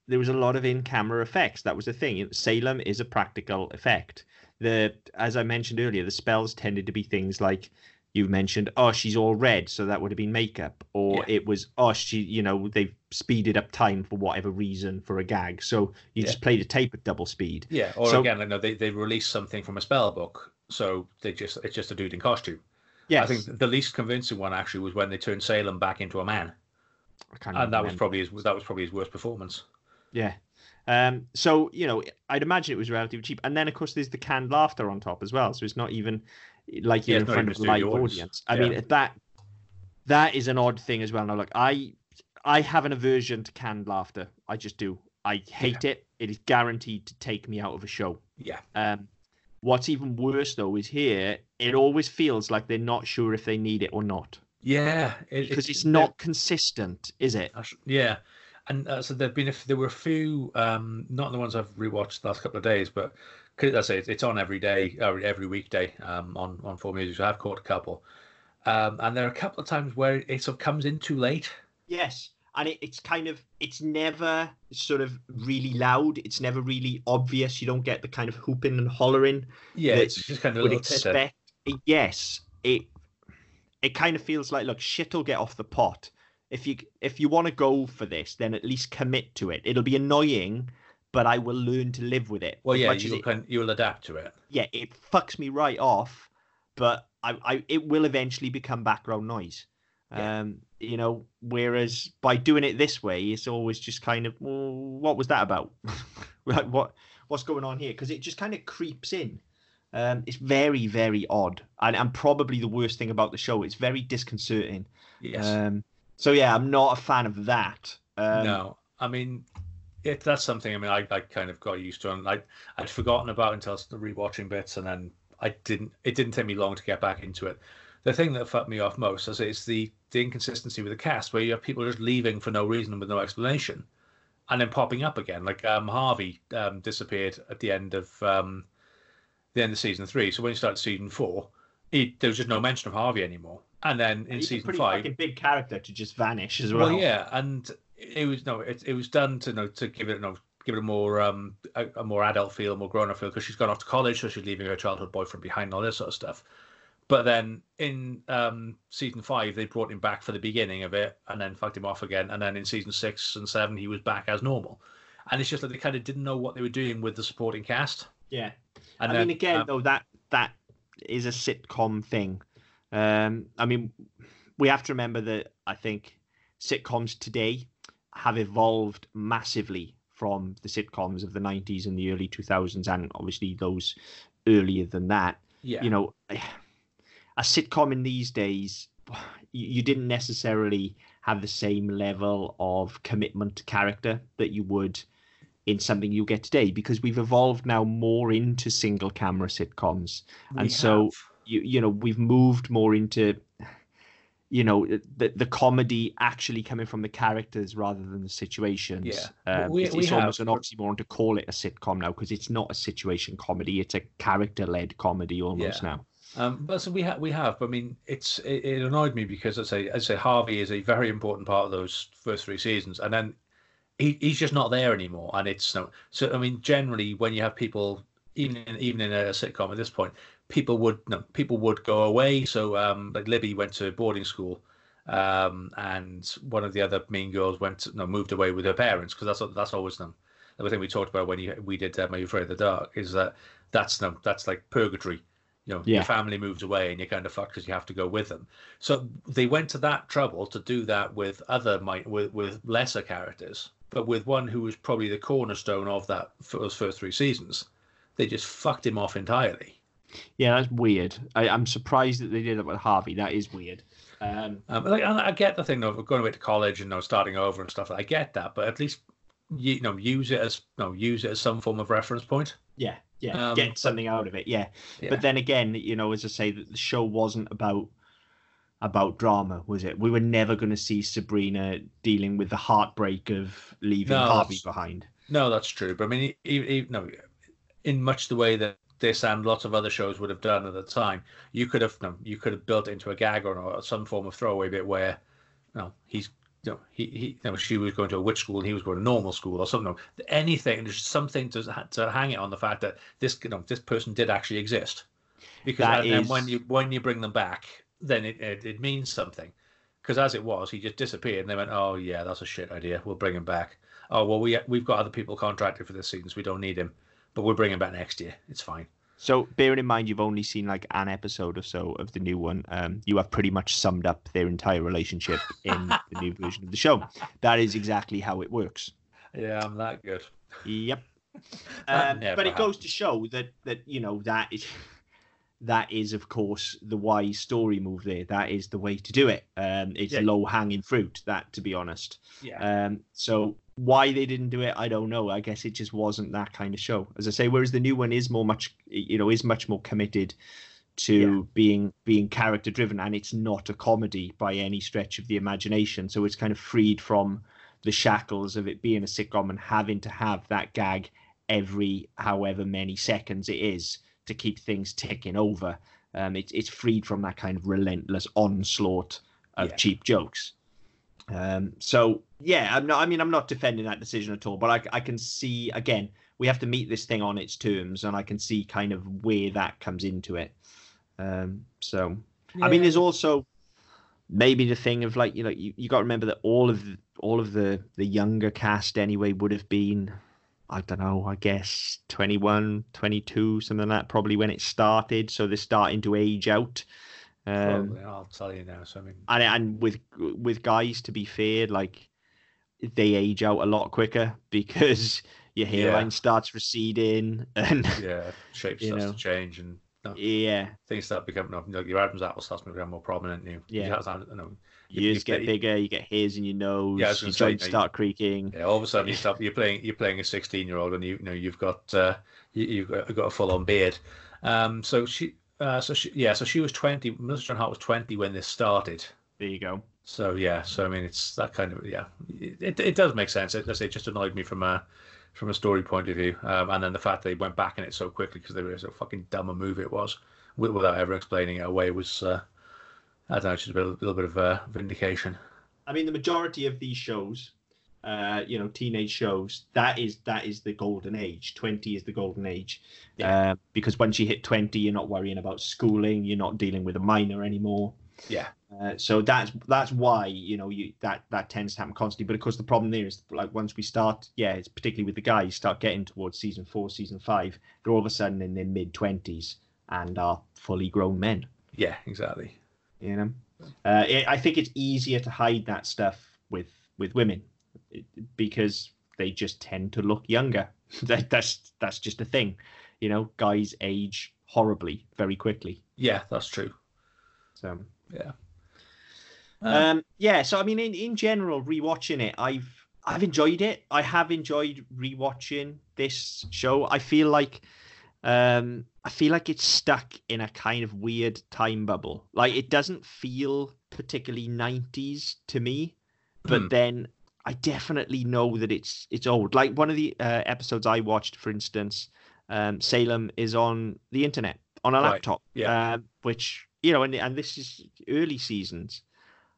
there was a lot of in-camera effects. That was the thing. Salem is a practical effect. The as I mentioned earlier, the spells tended to be things like you mentioned, oh, she's all red, so that would have been makeup, or yeah. it was, oh, she, you know, they've speeded up time for whatever reason for a gag, so you yeah. just play the tape at double speed. Yeah, or so, again, you know, they they released something from a spell book, so they just it's just a dude in costume. Yeah, I think the least convincing one actually was when they turned Salem back into a man, and that was probably his that was probably his worst performance. Yeah. Um, so you know, I'd imagine it was relatively cheap, and then of course there's the canned laughter on top as well. So it's not even like you're yeah, in front of a live audience. audience. I yeah. mean, that that is an odd thing as well. Now, look, I I have an aversion to canned laughter. I just do. I hate yeah. it. It is guaranteed to take me out of a show. Yeah. Um, what's even worse though is here. It always feels like they're not sure if they need it or not. Yeah, it, because it's not consistent, is it? Yeah, and uh, so there've been a, there were a few, um, not the ones I've rewatched the last couple of days, but that's say It's on every day, every weekday um, on on 4Music. So I've caught a couple, um, and there are a couple of times where it sort of comes in too late. Yes, and it, it's kind of it's never sort of really loud. It's never really obvious. You don't get the kind of hooping and hollering. Yeah, it's just kind of would expect. Yes, it it kind of feels like look, shit'll get off the pot. If you if you want to go for this, then at least commit to it. It'll be annoying, but I will learn to live with it. Well, yeah, you will you will adapt to it. Yeah, it fucks me right off, but I, I it will eventually become background noise. Yeah. Um, you know, whereas by doing it this way, it's always just kind of, well, what was that about? [laughs] like, what what's going on here? Because it just kind of creeps in. Um, it's very, very odd, and, and probably the worst thing about the show. It's very disconcerting. Yes. Um, so yeah, I'm not a fan of that. Um, no, I mean, it, that's something. I mean, I, I kind of got used to, and I I'd forgotten about until I started rewatching bits, and then I didn't. It didn't take me long to get back into it the thing that fucked me off most is it's the, the inconsistency with the cast where you have people just leaving for no reason with no explanation and then popping up again like um, harvey um, disappeared at the end of um, the end of season three so when you started season four he, there was just no mention of harvey anymore and then in He's season a pretty five a big character to just vanish as well well yeah and it was no it, it was done to you know to give it no give it a more um a, a more adult feel, a more grown up feel because she's gone off to college, so she's leaving her childhood boyfriend behind, and all this sort of stuff. But then in um, season five, they brought him back for the beginning of it and then fucked him off again. And then in season six and seven, he was back as normal. And it's just that they kind of didn't know what they were doing with the supporting cast. Yeah. And I then, mean, again, um, though, that that is a sitcom thing. Um, I mean, we have to remember that I think sitcoms today have evolved massively from the sitcoms of the 90s and the early 2000s, and obviously those earlier than that. Yeah. You know, a sitcom in these days, you didn't necessarily have the same level of commitment to character that you would in something you get today because we've evolved now more into single camera sitcoms we and so you you know we've moved more into you know the the comedy actually coming from the characters rather than the situations. Yeah, um, we, it's, we it's almost an oxymoron to call it a sitcom now because it's not a situation comedy; it's a character led comedy almost yeah. now. Um, but so we have, we have. I mean, it's it, it, annoyed me because I say, I say Harvey is a very important part of those first three seasons, and then he, he's just not there anymore. And it's. So I mean, generally, when you have people, even in, even in a sitcom at this point, people would no, people would go away. So um, like Libby went to boarding school, um, and one of the other mean girls went to, no moved away with her parents because that's that's always them. The thing we talked about when you, we did uh, Are You Afraid of the Dark is that that's no, that's like purgatory you know, yeah. your family moves away and you're kind of fucked because you have to go with them. So they went to that trouble to do that with other with with lesser characters, but with one who was probably the cornerstone of that for those first three seasons, they just fucked him off entirely. Yeah, that's weird. I, am surprised that they did it with Harvey. That is weird. Um, um, like, I get the thing of going away to college and you know, starting over and stuff. I get that, but at least you know use it as you know, use it as some form of reference point. Yeah, yeah, um, get something out of it. Yeah. yeah. But then again, you know, as I say, that the show wasn't about about drama, was it? We were never going to see Sabrina dealing with the heartbreak of leaving no, Harvey behind. No, that's true. But I mean, even, even, no, in much the way that this and lots of other shows would have done at the time, you could have you could have built it into a gag or, or some form of throwaway bit where, you know, he's you know, he, he you know, she was going to a witch school and he was going to normal school or something. Anything, there's something to to hang it on the fact that this you know this person did actually exist. Because and, is... when you when you bring them back, then it it, it means something. Because as it was, he just disappeared, and they went, "Oh yeah, that's a shit idea. We'll bring him back." Oh well, we we've got other people contracted for this season, so we don't need him, but we'll bring him back next year. It's fine. So, bearing in mind you've only seen like an episode or so of the new one, um, you have pretty much summed up their entire relationship in the new [laughs] version of the show. That is exactly how it works. Yeah, I'm that good. Yep. [laughs] Um, but it goes to show that that you know that is [laughs] that is of course the wise story move there that is the way to do it um it's Yeah. low hanging fruit that to be honest Yeah. um so why they didn't do it i don't know. I guess it just wasn't that kind of show. As i say whereas the new one is more much you know is much more committed to Yeah. being being character driven and it's not a comedy by any stretch of the imagination. So it's kind of freed from the shackles of it being a sitcom and having to have that gag every however many seconds it is to keep things ticking over. Um it's it's freed from that kind of relentless onslaught of Yeah. cheap jokes um so yeah i'm not i mean i'm not defending that decision at all but i, I can see again we have to meet this thing on its terms and i can see kind of where that comes into it. Um so I mean, there's also maybe the thing of like you know you, you got to remember that all of the, all of the the younger cast anyway would have been I don't know I guess 21 22 something like that probably when it started so they're starting to age out um Probably, I'll tell you now. So I mean, and and with with guys to be fair like they age out a lot quicker [laughs] because your Yeah. hairline starts receding [laughs] and yeah, shape starts know. to change and yeah things start becoming like your Adam's apple starts becoming more prominent. You, Yeah. you have know, you- ears you get play- bigger you get hairs in your nose Yeah, your joints you know, start creaking Yeah, all of a sudden you start, you're playing you're playing a 16 year old and you, you know you've got uh, you, you've got, got a full on beard. Um, so she uh, so she yeah so she was 20. Melissa Joan Hart was 20 when this started. there you go So yeah, so I mean it's that kind of yeah, it, it does make sense. It, it just annoyed me from a from a story point of view, um, and then the fact that they went back in it so quickly because they realized so fucking dumb a move it was, without ever explaining it away was uh, I don't know, just a, bit, a little bit of uh, vindication. I mean, the majority of these shows, uh, you know, teenage shows, that is that is the golden age. Twenty is the golden age, Yeah. uh, because once you hit twenty, you're not worrying about schooling. You're not dealing with a minor anymore. Yeah, Uh, so that's that's why you know you that that tends to happen constantly. But of course, the problem there is like once we start, yeah, it's particularly with the guys start getting towards season four, season five, they're all of a sudden in their mid twenties and are fully grown men. yeah, exactly. you know uh, it, i think it's easier to hide that stuff with with women because they just tend to look younger [laughs] that, that's that's just a thing you know guys age horribly very quickly Yeah, that's true. so Yeah. um yeah so i mean in, in general rewatching it i've i've enjoyed it i have enjoyed rewatching this show i feel like um i feel like it's stuck in a kind of weird time bubble like it doesn't feel particularly 90s to me but Hmm. then i definitely know that it's it's old like one of the uh, episodes i watched for instance um salem is on the internet on a Right, laptop yeah. um, which you know and, and this is early seasons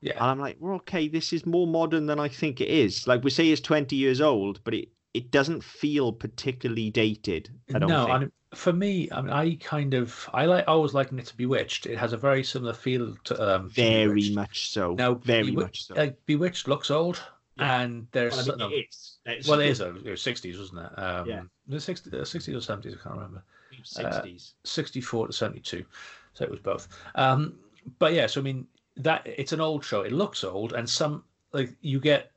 yeah, and I'm like, well, okay, this is more modern than I think it is. Like we say, it's 20 years old, but it it doesn't feel particularly dated. I don't no, think. and for me, I mean, I kind of I like I always liken it to Bewitched. It has a very similar feel to um very Bewitched. much so. Now, very Bewi- much so. Like Bewitched looks old, Yeah. and there's Well, I mean, no- it is. It's- well, it is. uh, It was 60s, wasn't it? Um, Yeah. The 60s, uh, 60s or 70s, I can't remember. 60s. 64 to 72, so it was both. Um, but yeah, so I mean that it's an old show. It looks old, and some like you get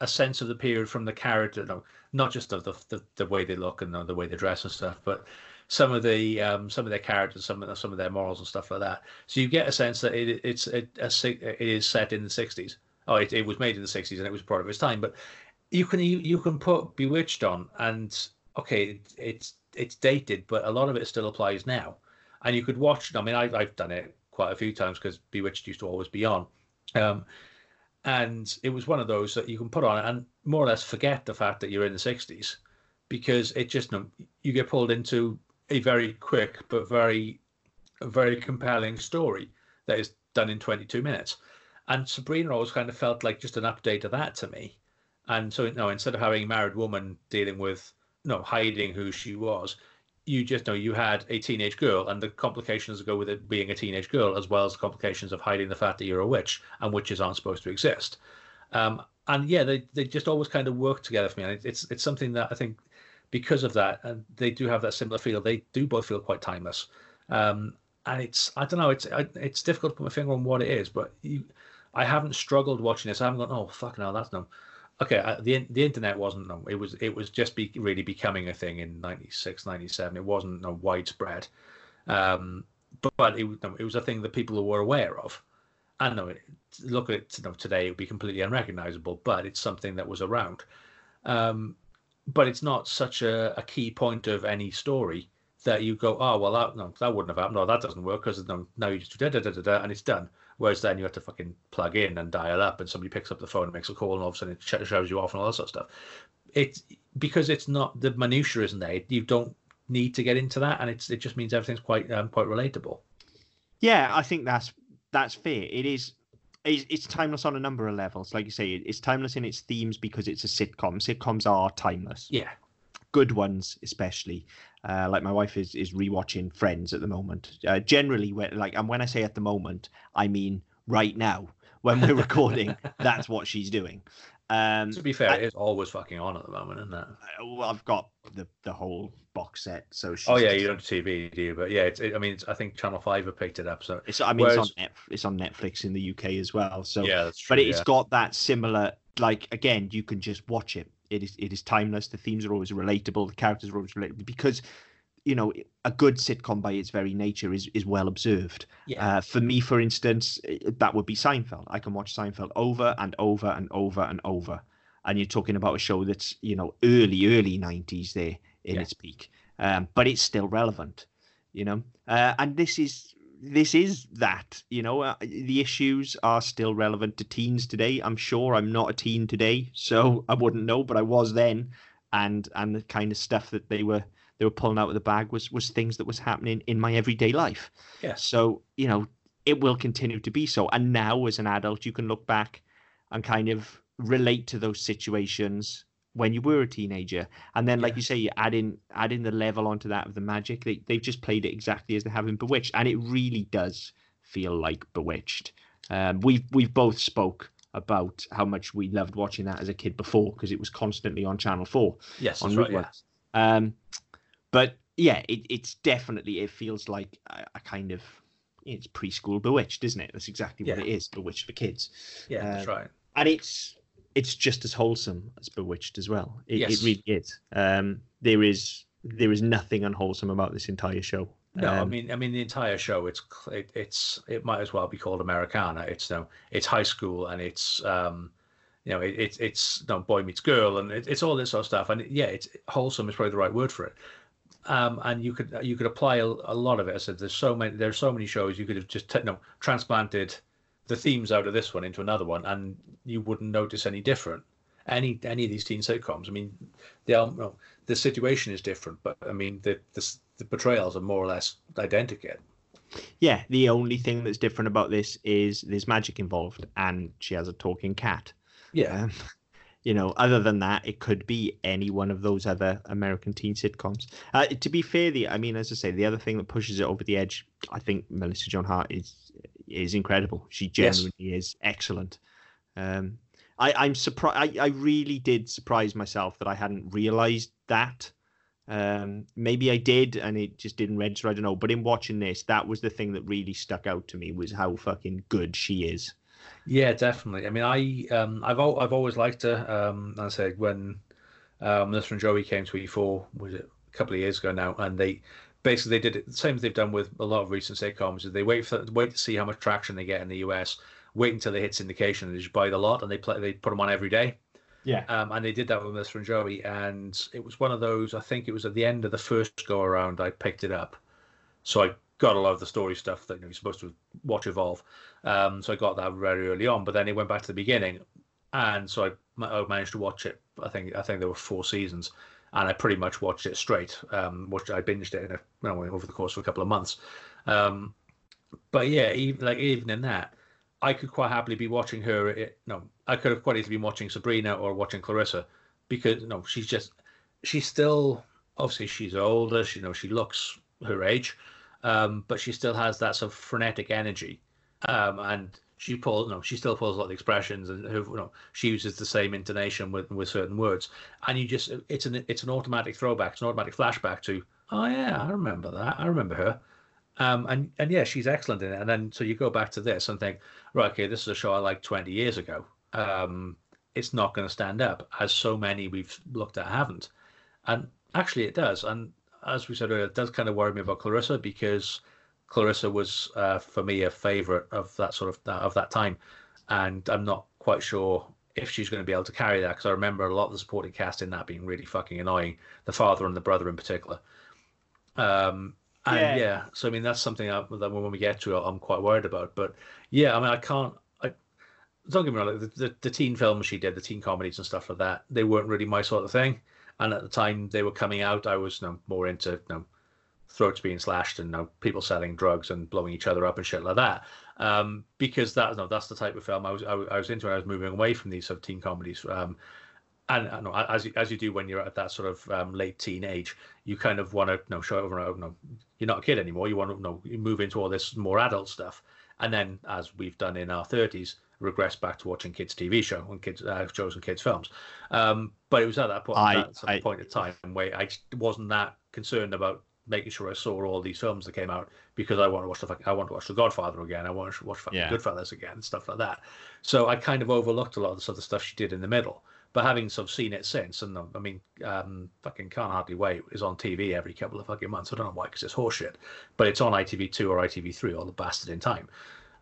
a sense of the period from the character, no, not just of the, the the way they look and the way they dress and stuff, but some of the um, some of their characters, some of some of their morals and stuff like that. So you get a sense that it, it's a, a, it is set in the 60s. Oh, it, it was made in the 60s and it was part of its time, but you can you, you can put Bewitched on and okay, it, it's it's dated, but a lot of it still applies now. And you could watch. I mean, I, I've done it quite a few times because Bewitched used to always be on, um, and it was one of those that you can put on and more or less forget the fact that you're in the '60s, because it just you, you get pulled into a very quick but very very compelling story that is done in 22 minutes. And Sabrina always kind of felt like just an update of that to me. And so, you know, instead of having a married woman dealing with, no, hiding who she was, you just know you had a teenage girl and the complications that go with it being a teenage girl, as well as the complications of hiding the fact that you're a witch and witches aren't supposed to exist. Um, and yeah, they, they just always kind of work together for me. And it, it's it's something that I think because of that, and they do have that similar feel. They do both feel quite timeless. Um, and it's I don't know, it's it's difficult to put my finger on what it is, but you, I haven't struggled watching this. I haven't gone, oh fuck no, that's no. Okay, uh, the the internet wasn't no. It was it was just be, really becoming a thing in 96, 97. It wasn't no widespread. Um, but, but it, it was a thing that people were aware of. And know it, look at it you know, today, it would be completely unrecognizable, but it's something that was around. Um, but it's not such a, a key point of any story that you go, oh well, that no, that wouldn't have happened. No, that doesn't work because no, now you just da, da da da and it's done. Whereas then you have to fucking plug in and dial up, and somebody picks up the phone and makes a call, and all of a sudden it shows you off and all that sort of stuff. It's because it's not the minutia isn't there. You don't need to get into that, and it's it just means everything's quite um, quite relatable. Yeah, I think that's that's fair. It is. It's, it's timeless on a number of levels. Like you say, it's timeless in its themes because it's a sitcom. Sitcoms are timeless. Yeah, good ones especially. Uh, like my wife is is rewatching Friends at the moment. Uh, generally, when like and when I say at the moment, I mean right now when we're [laughs] recording. that's what she's doing. Um, to be fair, I, it's always fucking on at the moment, isn't it? Uh, well, I've got the the whole box set. So oh yeah, you don't have TV, do you? But yeah, it's, it, I mean, it's, I think Channel Five have picked it up. So it's I mean, Whereas... it's on Netflix, it's on Netflix in the UK as well. So yeah, that's true. But it's yeah. got that similar. Like again, you can just watch it. It is it is timeless. The themes are always relatable. The characters are always relatable because you know a good sitcom by its very nature is is well observed yeah. Uh, for me for instance that would be seinfeld i can watch seinfeld over and over and over and over and you're talking about a show that's you know early early 90s there in yeah. its peak um, but it's still relevant you know uh, and this is this is that you know uh, the issues are still relevant to teens today. I'm sure i'm not a teen today so i wouldn't know but i was then. And and the kind of stuff that they were they were pulling out of the bag was was things that was happening in my everyday life. Yeah. So you know it will continue to be so. And now as an adult you can look back and kind of relate to those situations when you were a teenager and then like yeah. you say you add in add in the level onto that of the magic they, they've just played it exactly as they have in bewitched and it really does feel like bewitched um, we've we've both spoke about how much we loved watching that as a kid before because it was constantly on channel 4 yes on right, yeah. um but yeah it, it's definitely it feels like a, a kind of it's preschool bewitched isn't it that's exactly yeah. what it is bewitched for kids yeah that's um, right and it's it's just as wholesome as Bewitched as well. It, yes. it really is. Um, there is there is nothing unwholesome about this entire show. No, um, I mean, I mean the entire show. It's it, it's it might as well be called Americana. It's you know, it's high school and it's um, you know, it, it it's you know, boy meets girl and it, it's all this sort of stuff. And yeah, it's wholesome is probably the right word for it. Um, and you could you could apply a, a lot of it. I said there's so many there's so many shows you could have just you know, transplanted the themes out of this one into another one, and you wouldn't notice any different. Any any of these teen sitcoms, I mean, they are well, the situation is different, but I mean the, the the portrayals are more or less identical. Yeah, the only thing that's different about this is there's magic involved, and she has a talking cat. Yeah. Um, [laughs] you know, other than that, it could be any one of those other American teen sitcoms. Uh, to be fair, the I mean, as I say, the other thing that pushes it over the edge, I think Melissa Joan Hart is is incredible. She genuinely yes. is excellent. Um, I, I'm surprised. I, I really did surprise myself that I hadn't realized that. Um, maybe I did, and it just didn't register. I don't know. But in watching this, that was the thing that really stuck out to me was how fucking good she is. Yeah, definitely. I mean, I um, I've al- I've always liked her. Um, I said when um, Melissa and Joey came to E4 was it a couple of years ago now, and they basically they did it the same as they've done with a lot of recent sitcoms. Is they wait for wait to see how much traction they get in the US, wait until they hit syndication, and they just buy the lot, and they play they put them on every day. Yeah. Um, and they did that with Melissa and Joey, and it was one of those. I think it was at the end of the first go around. I picked it up, so I got a lot of the story stuff that you are supposed to watch evolve. Um, so I got that very early on, but then it went back to the beginning, and so I, I managed to watch it. I think I think there were four seasons, and I pretty much watched it straight. Um, which I binged it in a, over the course of a couple of months. Um, but yeah, even like even in that, I could quite happily be watching her. It, no, I could have quite easily been watching Sabrina or watching Clarissa, because no, she's just she's still obviously she's older. She you know she looks her age, um, but she still has that sort of frenetic energy, um, and she pulls no, she still pulls a lot of expressions, and you know, she uses the same intonation with with certain words, and you just it's an it's an automatic throwback, it's an automatic flashback to oh yeah, I remember that, I remember her. Um, and and yeah, she's excellent in it. And then so you go back to this and think, right, okay, this is a show I liked 20 years ago. Um, it's not going to stand up, as so many we've looked at haven't. And actually, it does. And as we said earlier, it does kind of worry me about Clarissa because Clarissa was uh, for me a favorite of that sort of of that time, and I'm not quite sure if she's going to be able to carry that because I remember a lot of the supporting cast in that being really fucking annoying, the father and the brother in particular. Um, and yeah. yeah, so I mean that's something I, that when we get to it, I'm quite worried about. But yeah, I mean I can't. I don't get me wrong. The, the, the teen films she did, the teen comedies and stuff like that, they weren't really my sort of thing. And at the time they were coming out, I was you know, more into you know, throats being slashed and you know, people selling drugs and blowing each other up and shit like that. Um, because that no, that's the type of film I was I, I was into. I was moving away from these sort of teen comedies. Um, and as you, as you do when you're at that sort of um, late teen age, you kind of want to you know, show over and over. No, you're not a kid anymore. You want to you know, you move into all this more adult stuff, and then as we've done in our 30s, regress back to watching kids TV show and kids uh, shows and kids films. Um, but it was at that point, I, that I, point of time where I wasn't that concerned about making sure I saw all these films that came out because I want to watch the I want to watch The Godfather again. I want to watch fucking yeah. Goodfellas again and stuff like that. So I kind of overlooked a lot of the sort of stuff she did in the middle. But having sort of seen it since, and I mean, um, fucking can't hardly wait is on TV every couple of fucking months. I don't know why, because it's horseshit. But it's on ITV2 or ITV3 or the bastard in time.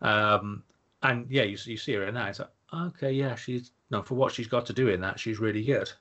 Um, and yeah, you, you see her in that. It's like, okay, yeah, she's no for what she's got to do in that, she's really good.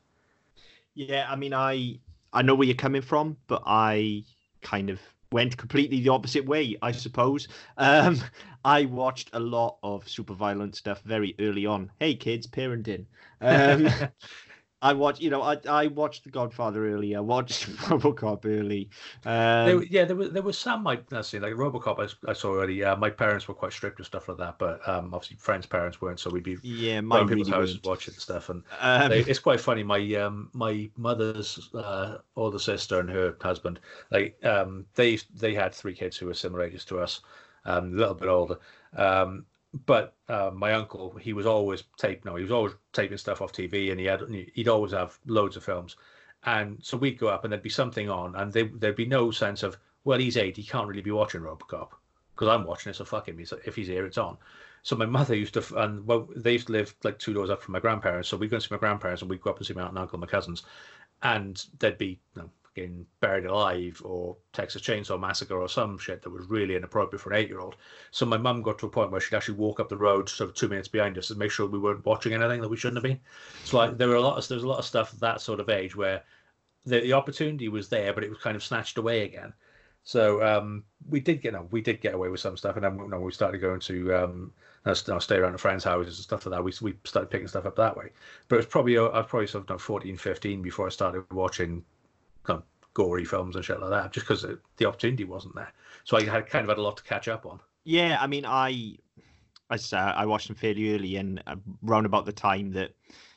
Yeah, I mean, I I know where you're coming from, but I kind of went completely the opposite way, I suppose. Um, [laughs] I watched a lot of super violent stuff very early on. Hey, kids, parenting. Um, [laughs] I watched, you know, I I watched The Godfather early. I watched [laughs] RoboCop early. Um, there, yeah, there was there was some I see like RoboCop. I, I saw already. Uh, my parents were quite strict with stuff like that, but um, obviously friends' parents weren't, so we'd be yeah, my people's really houses watching stuff. And um, they, it's quite funny. My um my mother's uh, older sister and her husband, like um they they had three kids who were similar ages to us, um a little bit older. Um, but uh, my uncle, he was always tape. No, he was always taping stuff off TV, and he had he'd always have loads of films. And so we'd go up, and there'd be something on, and they, there'd be no sense of, well, he's eight, he can't really be watching RoboCop because I'm watching it, so fuck him. if he's here, it's on. So my mother used to, and well, they used to live like two doors up from my grandparents. So we'd go and see my grandparents, and we'd go up and see my aunt and uncle, and my cousins, and there'd be you know, fucking Buried Alive or Texas Chainsaw Massacre or some shit that was really inappropriate for an eight year old. So my mum got to a point where she'd actually walk up the road sort of two minutes behind us and make sure we weren't watching anything that we shouldn't have been. So like there were a lot of there's a lot of stuff that sort of age where the, the opportunity was there, but it was kind of snatched away again. So um, we did get we did get away with some stuff, and then you know, we started going to um, stay around at friends' houses and stuff like that. We we started picking stuff up that way. But it was probably I was probably sort of you know, 14, 15 before I started watching gory films and shit like that, just because the opportunity wasn't there. So I had kind of had a lot to catch up on. Yeah, I mean, I, I I watched them fairly early, and around about the time that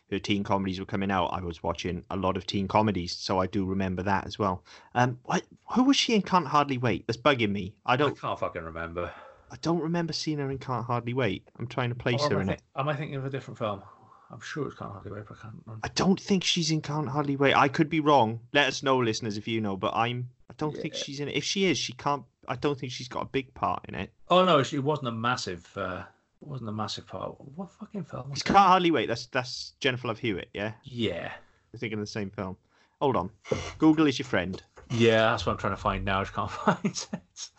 her teen comedies were coming out, I was watching a lot of teen comedies, so I do remember that as well. Um, what, who was she in Can't Hardly Wait? That's bugging me. I don't. I can't fucking remember. I don't remember seeing her in Can't Hardly Wait. I'm trying to place her in it. Am I thinking of a different film? I'm sure it's Can't Hardly Wait, but I can't remember. I don't think she's in Can't Hardly Wait. I could be wrong. Let us know, listeners, if you know. But I'm. I don't yeah. think she's in it. If she is, she can't. I don't think she's got a big part in it. Oh no, she wasn't a massive. Uh, wasn't a massive part. What fucking film? It's Can't Hardly Wait. That's that's Jennifer Love Hewitt. Yeah. Yeah. You're thinking of the same film. Hold on. Google is your friend. Yeah, that's what I'm trying to find now. I just can't [laughs] find it.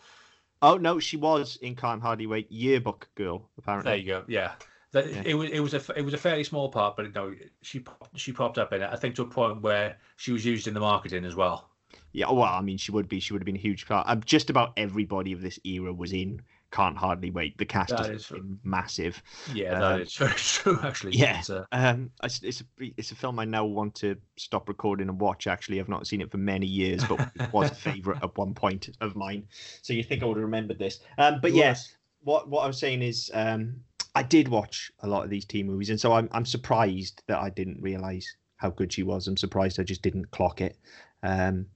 Oh no, she was in Can't Hardly Wait. Yearbook Girl, apparently. There you go. Yeah. That yeah. it was it was a it was a fairly small part, but no, she she popped up in it. I think to a point where she was used in the marketing as well. Yeah, well, I mean, she would be. She would have been a huge part. Um, just about everybody of this era was in. Can't hardly wait. The cast that is massive. Yeah, that um, is [laughs] very true. Actually, yeah. It's a... Um, it's, it's a it's a film I now want to stop recording and watch. Actually, I've not seen it for many years, but it was a favorite at one point of mine. So you think I would have remembered this? Um, but yes, what what I was saying is, um, I did watch a lot of these teen movies, and so I'm I'm surprised that I didn't realize how good she was. I'm surprised I just didn't clock it. Um,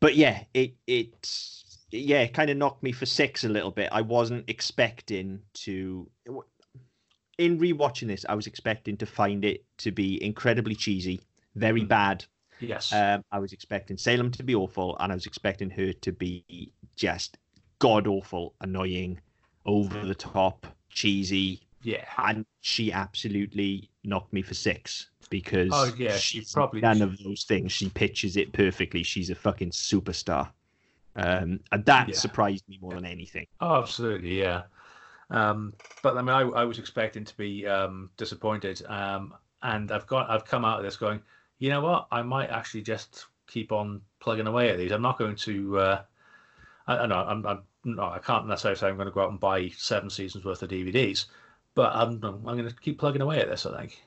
but yeah, it it yeah, it kind of knocked me for six a little bit. I wasn't expecting to. In rewatching this, I was expecting to find it to be incredibly cheesy, very mm. bad. Yes. Um, I was expecting Salem to be awful, and I was expecting her to be just god awful, annoying, over the top cheesy. Yeah. And she absolutely knocked me for six. because Oh, yeah, she she's probably- none of those things. She pitches it perfectly. She's a fucking superstar. Um, and that Yeah. surprised me more than anything. Oh, absolutely, yeah. Um, but I mean, I, I was expecting to be um, disappointed, um, and I've got I've come out of this going, you know what? I might actually just keep on plugging away at these. I'm not going to. Uh, I, I know I'm, I'm no, I can't necessarily say I'm going to go out and buy seven seasons worth of DVDs, but I'm I'm going to keep plugging away at this. I think.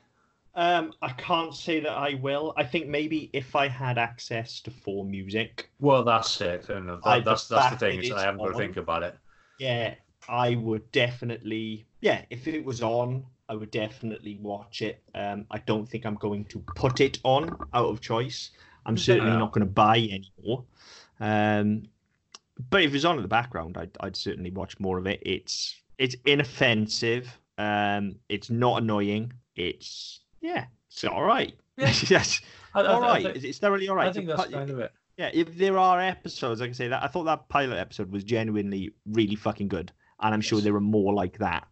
Um, I can't say that I will. I think maybe if I had access to 4Music, Well, that's it. And that, I- the that's that's the thing. Is I haven't got to think about it. yeah, I would definitely. Yeah, if it was on, I would definitely watch it. Um, I don't think I'm going to put it on out of choice. I'm certainly No. not going to buy anymore. Um, but if it's on in the background, I'd, I'd certainly watch more of it. It's it's inoffensive. Um, it's not annoying. It's yeah, it's all right. Yeah. [laughs] yes, I, I- all I right. think- It's, thoroughly all right. I think that's kind of it. yeah, if there are episodes, like I can say, that I thought that pilot episode was genuinely really fucking good, and I'm sure there are more like that.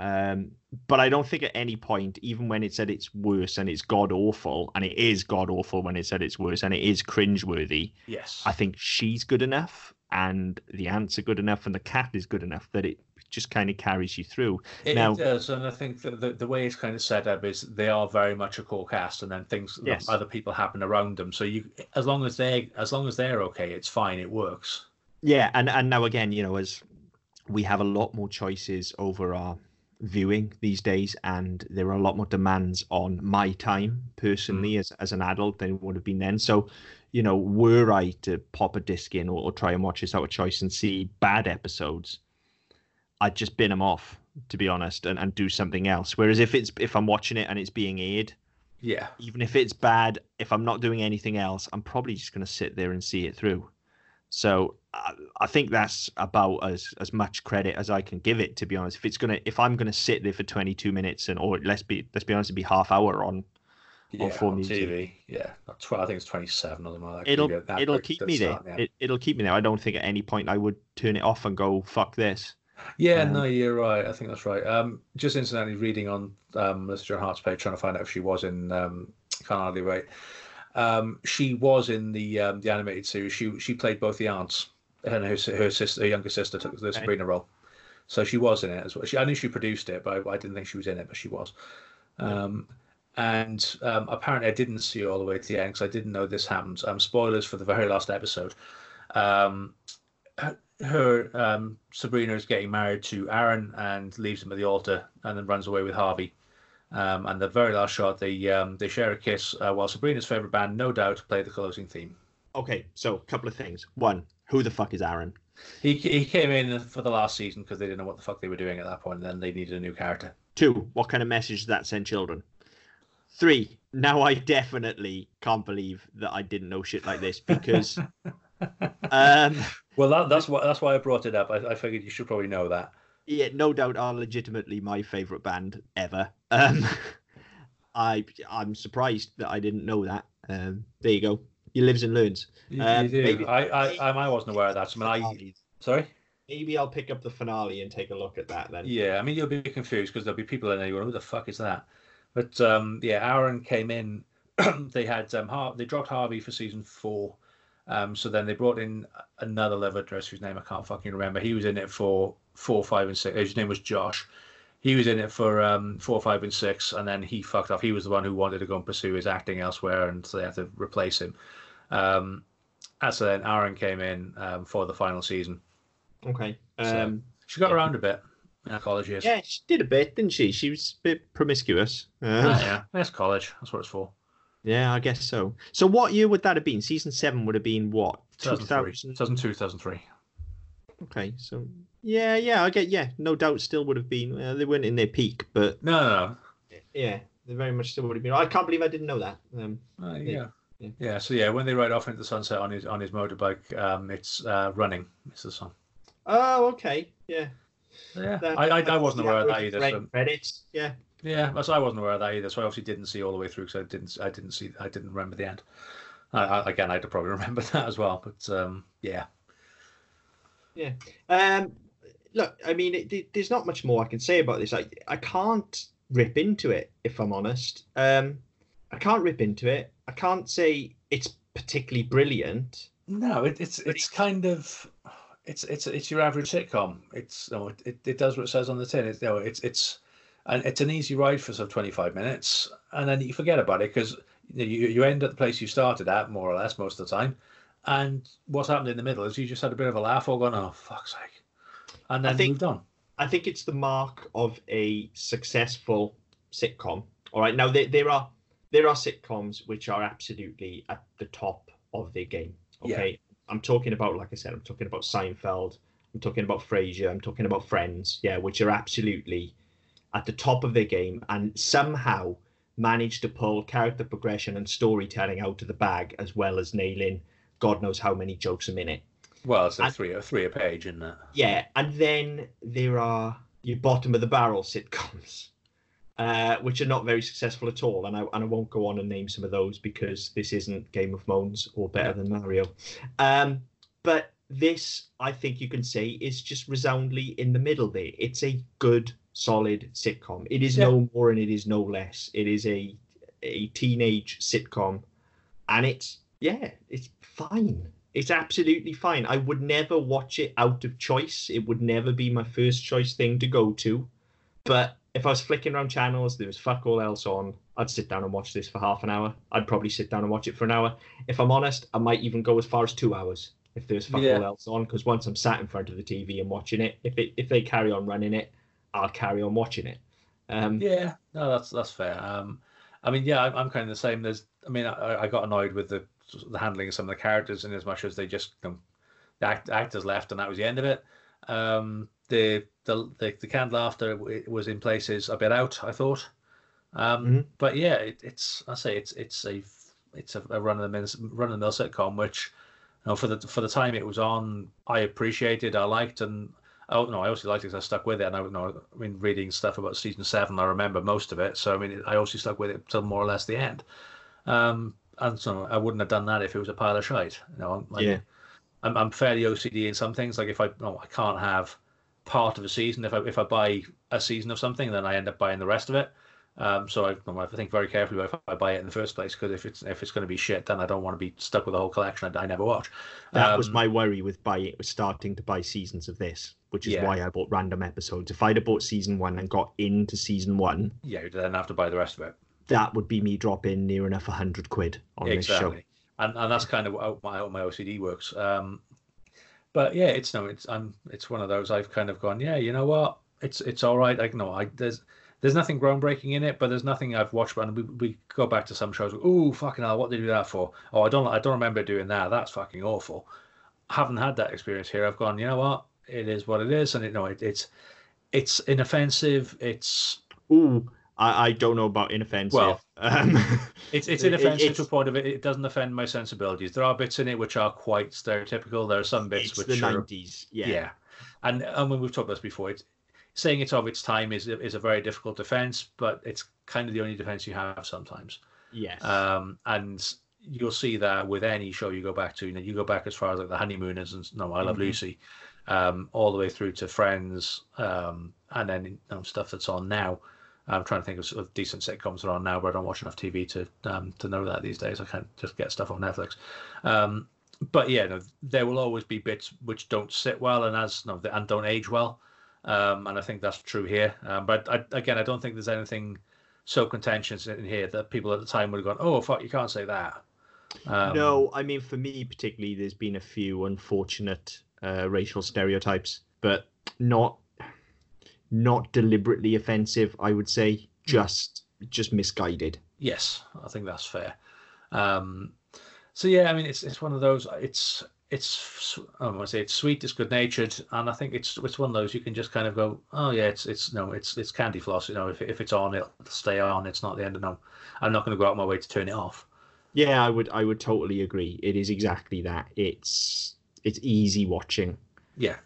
Um, but I don't think at any point, even when it said it's worse and it's god awful, and it is god awful when it said it's worse and it is cringeworthy, Yes. I think she's good enough, and the ants are good enough, and the cat is good enough that it just kind of carries you through. It, Now- it does, and I think that the, the way it's kind of set up is they are very much a core cast, and then things Yes. other people happen around them. So you, as long as they, as long as they're okay, it's fine. It works. Yeah, and and now again, you know, as we have a lot more choices over our viewing these days, and there are a lot more demands on my time personally mm. as as an adult than would have been then. So, you know, were I to pop a disc in or, or try and watch this out of choice and see bad episodes, I'd just bin them off, to be honest, and, and do something else. Whereas if it's if I'm watching it and it's being aired, Yeah. even if it's bad, if I'm not doing anything else, I'm probably just going to sit there and see it through. So I, I think that's about as as much credit as I can give it. To be honest, if it's gonna, if I'm gonna sit there for 22 minutes and or let's be let's be honest, it'd be half hour on. Yeah, full on music. TV. Yeah, tw- I think it's twenty-seven or something like that. It'll that it'll keep me there. starting, yeah. It, it'll keep me there. I don't think at any point I would turn it off and go fuck this. Yeah, Um, no, you're right. I think that's right. Um, just incidentally reading on um, Mr. Joan Hart's page, trying to find out if she was in um, Can't Hardly Wait. Um, she was in the um, the animated series. She she played both the aunts, and her her sister, her younger sister, took the Okay. Sabrina role. So she was in it as well. She, I knew she produced it, but I, I didn't think she was in it, but she was. Um, and um, apparently, I didn't see all the way to the end because I didn't know this happened. Um, spoilers for the very last episode. Um, her- um, Sabrina is getting married to Aaron and leaves him at the altar, and then runs away with Harvey. Um, and the very last shot, they um, they share a kiss uh, while Sabrina's favorite band, No Doubt, play the closing theme. Okay, so a couple of things. One, who the fuck is Aaron? He he came in for the last season because they didn't know what the fuck they were doing at that point, and then they needed a new character. Two, what kind of message does that send children? Three, now I definitely can't believe that I didn't know shit like this because [laughs] um Well, that, that's why that's why I brought it up. I, I figured you should probably know that. yeah, no doubt are legitimately my favorite band ever. Um [laughs] I I'm surprised that I didn't know that. Um there you go. You lives and learns. You, Um, you do. maybe- I, I I I wasn't aware of that. So, I mean, I sorry. Maybe I'll pick up the finale and take a look at that then. Yeah, I mean you'll be confused because there'll be people in there going, "Who the fuck is that?" But um, yeah, Aaron came in. [clears throat] they had um, Har- they dropped Harvey for season four, um, so then they brought in another love interest whose name I can't fucking remember. He was in it for four, five, and six. His name was Josh. He was in it for um, four, five, and six, and then he fucked off. He was the one who wanted to go and pursue his acting elsewhere, and so they had to replace him. Um, and so then Aaron came in um, for the final season. Okay. So- Um She got Yeah. around a bit her college years. yeah, she did a bit, didn't she? She was a bit promiscuous. Uh, Ah, yeah, that's college. That's what it's for. Yeah, I guess so. So what year would that have been? Season seven would have been what? 2003. 2002, 2003. Okay, so yeah, yeah, I get yeah, no doubt still would have been. Uh, they weren't in their peak, but No, no, yeah, they very much still would have been. I can't believe I didn't know that. Um. Uh, Yeah. yeah. Yeah. yeah. So yeah, when they ride off into the sunset on his on his motorbike, um, it's uh, running. It's the song. oh, okay, yeah. Yeah, That- I, I, I wasn't aware of that either. So, Credits, yeah. yeah, that's I wasn't aware of that either. So I obviously didn't see all the way through because I didn't I didn't see I didn't remember the end. I, I, again, I'd probably [laughs] remember that as well. But um, yeah, yeah. Um, look, I mean, it, it- there's not much more I can say about this. I I can't rip into it if I'm honest. Um, I can't rip into it. I can't say it's particularly brilliant. No, it, it's it's kind of it's it's it's your average sitcom. It's you know, it, it does what it says on the tin. It's you know, it's it's and it's an easy ride for some 25 minutes and then you forget about it because you, you end at the place you started at more or less most of the time and what's happened in the middle is you just had a bit of a laugh or gone oh fuck's sake and then think, moved on i think it's the mark of a successful sitcom all right now there, there are there are sitcoms which are absolutely at the top of their game okay. I'm talking about like i said i'm talking about seinfeld i'm talking about frasier i'm talking about friends yeah which are absolutely at the top of their game and somehow managed to pull character progression and storytelling out of the bag as well as nailing God knows how many jokes a minute. Well, it's a and, three, a three a page, isn't it? Yeah, and then there are your bottom of the barrel sitcoms, uh, which are not very successful at all. And I and I won't go on and name some of those because this isn't Game of Moans or Better Than Mario. Um, but this, I think you can say, is just resoundingly in the middle there. It's a good solid sitcom. It is yeah. no more and it is no less. It is a a teenage sitcom, and it's yeah, it's fine. It's absolutely fine. I would never watch it out of choice. It would never be my first choice thing to go to. But if I was flicking around channels, there was fuck all else on. I'd sit down and watch this for half an hour. I'd probably sit down and watch it for an hour. If I'm honest, I might even go as far as two hours if there's fuck yeah. all else on. Because once I'm sat in front of the TV and watching it, if it if they carry on running it, I'll carry on watching it. Um, yeah, no, that's that's fair. Um, I mean, yeah, I'm, I'm kind of the same. There's, I mean, I, I, got annoyed with the the handling of some of the characters, in as much as they just know, the act, actors left, and that was the end of it. Um, the, the the the canned laughter was in places a bit out, I thought. Um, mm-hmm. But yeah, it, it's I say it's it's a it's a, a run of the mill run of the mill sitcom, which you know, for the for the time it was on, I appreciated, I liked, and Oh no, I also liked it. I stuck with it, and I know. I mean, reading stuff about season seven, I remember most of it. So I mean, I also stuck with it till more or less the end. Um, and so I wouldn't have done that if it was a pile of shite. You know, I'm, yeah. I'm, I'm fairly OCD in some things. Like if I, no, I can't have part of a season. If I if I buy a season of something, then I end up buying the rest of it. Um, so I, I think very carefully if I buy it in the first place because if it's if it's going to be shit, then I don't want to be stuck with a whole collection I, I never watch. That um, was my worry with buying, starting to buy seasons of this, which is yeah. why I bought random episodes. If I'd have bought season one and got into season one, yeah, you'd then have to buy the rest of it. That would be me dropping near enough hundred quid on exactly. this show. And and that's kind of how my how my OCD works. Um, but yeah, it's no, it's I'm it's one of those I've kind of gone, yeah, you know what, it's it's all right. Like no, I there's there's nothing groundbreaking in it, but there's nothing I've watched. And we, we go back to some shows. Oh fucking hell! What did they do that for? Oh, I don't I don't remember doing that. That's fucking awful. I haven't had that experience here. I've gone. You know what? It is what it is, and it, no, it, it's it's inoffensive. It's ooh. I, I don't know about inoffensive. Well, um, [laughs] it's it's inoffensive it's, to a point of it. It doesn't offend my sensibilities. There are bits in it which are quite stereotypical. There are some bits which the are 90s. Yeah. Yeah. And and when we've talked about this before, it's saying it's of its time is is a very difficult defense, but it's kind of the only defense you have sometimes. Yes. Um, and you'll see that with any show you go back to. You know, you go back as far as like the Honeymooners and No, I Love mm-hmm. Lucy, um, all the way through to Friends, um, and then you know, stuff that's on now. I'm trying to think of, sort of decent sitcoms that are on now, but I don't watch enough TV to um, to know that these days. I can't just get stuff on Netflix. Um, but yeah, no, there will always be bits which don't sit well and as no, and don't age well. Um, and I think that's true here. Um, but I, again, I don't think there's anything so contentious in here that people at the time would have gone, "Oh, fuck, you can't say that." Um, no, I mean for me particularly, there's been a few unfortunate uh, racial stereotypes, but not not deliberately offensive. I would say hmm. just just misguided. Yes, I think that's fair. Um, so yeah, I mean, it's it's one of those. It's it's I want to say it's sweet, it's good natured, and I think it's it's one of those you can just kind of go, oh yeah, it's it's no, it's it's candy floss. You know, if if it's on, it'll stay on. It's not the end of no. I'm not going to go out my way to turn it off. Yeah, I would I would totally agree. It is exactly that. It's it's easy watching. Yeah,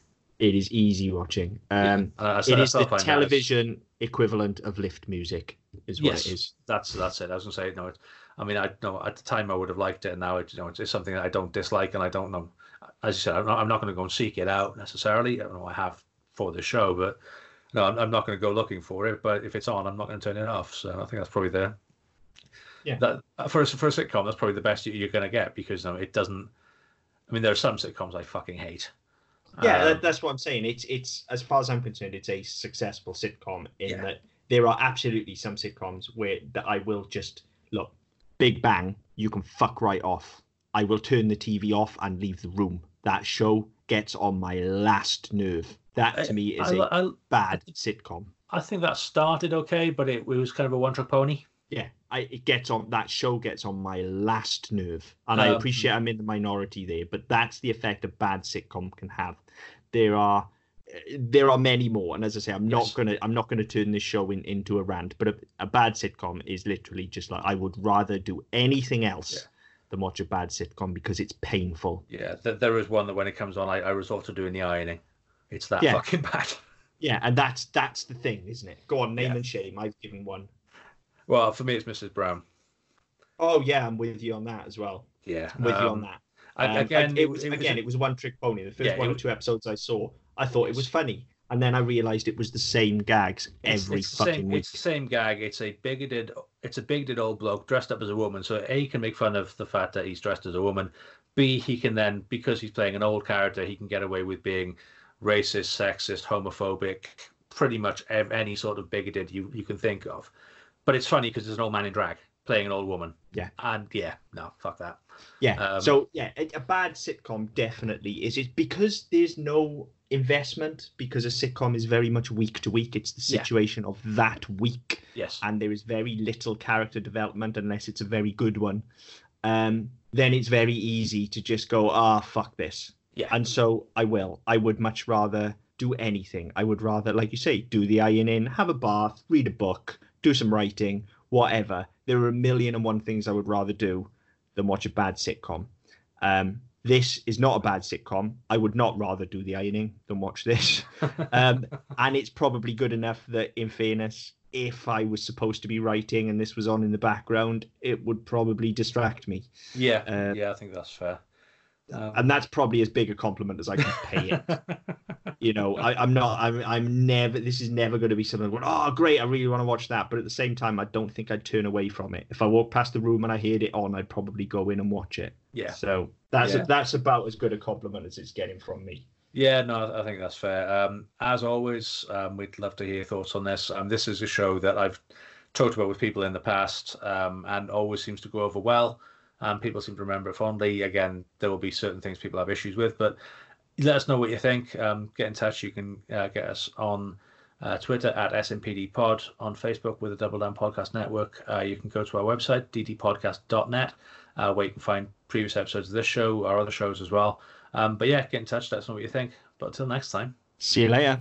it is easy watching. Um, yeah. it is the television equivalent of lift music, is what yes, it is. That's that's it. I was going to say no. It's, I mean, I know at the time I would have liked it, and now it, you know it's, something that I don't dislike, and I don't know. As you said, I'm not, I'm not going to go and seek it out necessarily. I don't know I have for the show, but no, I'm, I'm not going to go looking for it. But if it's on, I'm not going to turn it off. So I think that's probably the yeah. that for a, for a sitcom, that's probably the best you're going to get because you know, it doesn't. I mean, there are some sitcoms I fucking hate. Yeah, um, that, that's what I'm saying. It's it's as far as I'm concerned, it's a successful sitcom in yeah. that there are absolutely some sitcoms where that I will just look, Big Bang, you can fuck right off. I will turn the TV off and leave the room. That show gets on my last nerve. That to me is I, a I, bad sitcom. I think that started okay, but it, it was kind of a one-trick pony. Yeah, I, it gets on that show gets on my last nerve, and um, I appreciate I'm in the minority there, but that's the effect a bad sitcom can have. There are there are many more, and as I say, I'm not gonna I'm not gonna turn this show in, into a rant, but a, a, bad sitcom is literally just like I would rather do anything else. Yeah than watch a bad sitcom because it's painful. Yeah, there is one that when it comes on, I, I resort to doing the ironing. It's that yeah. fucking [laughs] bad. Yeah, and that's that's the thing, isn't it? Go on, name yeah. and shame. I've given one. Well, for me, it's Mrs. Brown. Oh yeah, I'm with you on that as well. Yeah, I'm with um, you on um, that. Um, again, it was, it was again, a... it was one trick pony. The first yeah, one or two episodes I saw, I thought it was funny, and then I realised it was the same gags every it's, it's fucking same, week. It's the same gag. It's a bigoted, it's a bigoted old bloke dressed up as a woman. So a can make fun of the fact that he's dressed as a woman. B he can then, because he's playing an old character, he can get away with being racist, sexist, homophobic, pretty much any sort of bigoted you you can think of. But it's funny because there's an old man in drag playing an old woman. Yeah. And yeah, no, fuck that. Yeah. Um, so yeah, a, a, bad sitcom definitely is it because there's no investment because a sitcom is very much week to week. It's the situation yeah. of that week. Yes. And there is very little character development unless it's a very good one. Um, then it's very easy to just go, ah, fuck this. Yeah. And so I will. I would much rather do anything. I would rather, like you say, do the ironing, have a bath, read a book, do some writing, whatever. There are a million and one things I would rather do than watch a bad sitcom. Um, this is not a bad sitcom. I would not rather do the ironing than watch this. [laughs] um, and it's probably good enough that, in fairness, if I was supposed to be writing and this was on in the background, it would probably distract me. Yeah, uh, yeah, I think that's fair. Um, and that's probably as big a compliment as I can pay it. [laughs] you know, I, am not. I'm. I'm never. This is never going to be something. Going, oh, great! I really want to watch that. But at the same time, I don't think I'd turn away from it. If I walked past the room and I heard it on, I'd probably go in and watch it. Yeah. So that's yeah. A, that's about as good a compliment as it's getting from me. Yeah, no, I think that's fair. Um, as always, um, we'd love to hear your thoughts on this. Um, this is a show that I've talked about with people in the past, um, and always seems to go over well and people seem to remember it fondly. Again, there will be certain things people have issues with, but let us know what you think. Um, get in touch. You can uh, get us on uh, Twitter at SMPD Pod, on Facebook with the Double Down Podcast Network. Uh, you can go to our website, ddpodcast.net, uh, where you can find previous episodes of this show, our other shows as well. Um, but yeah, get in touch. Let us know what you think. But until next time. See you later.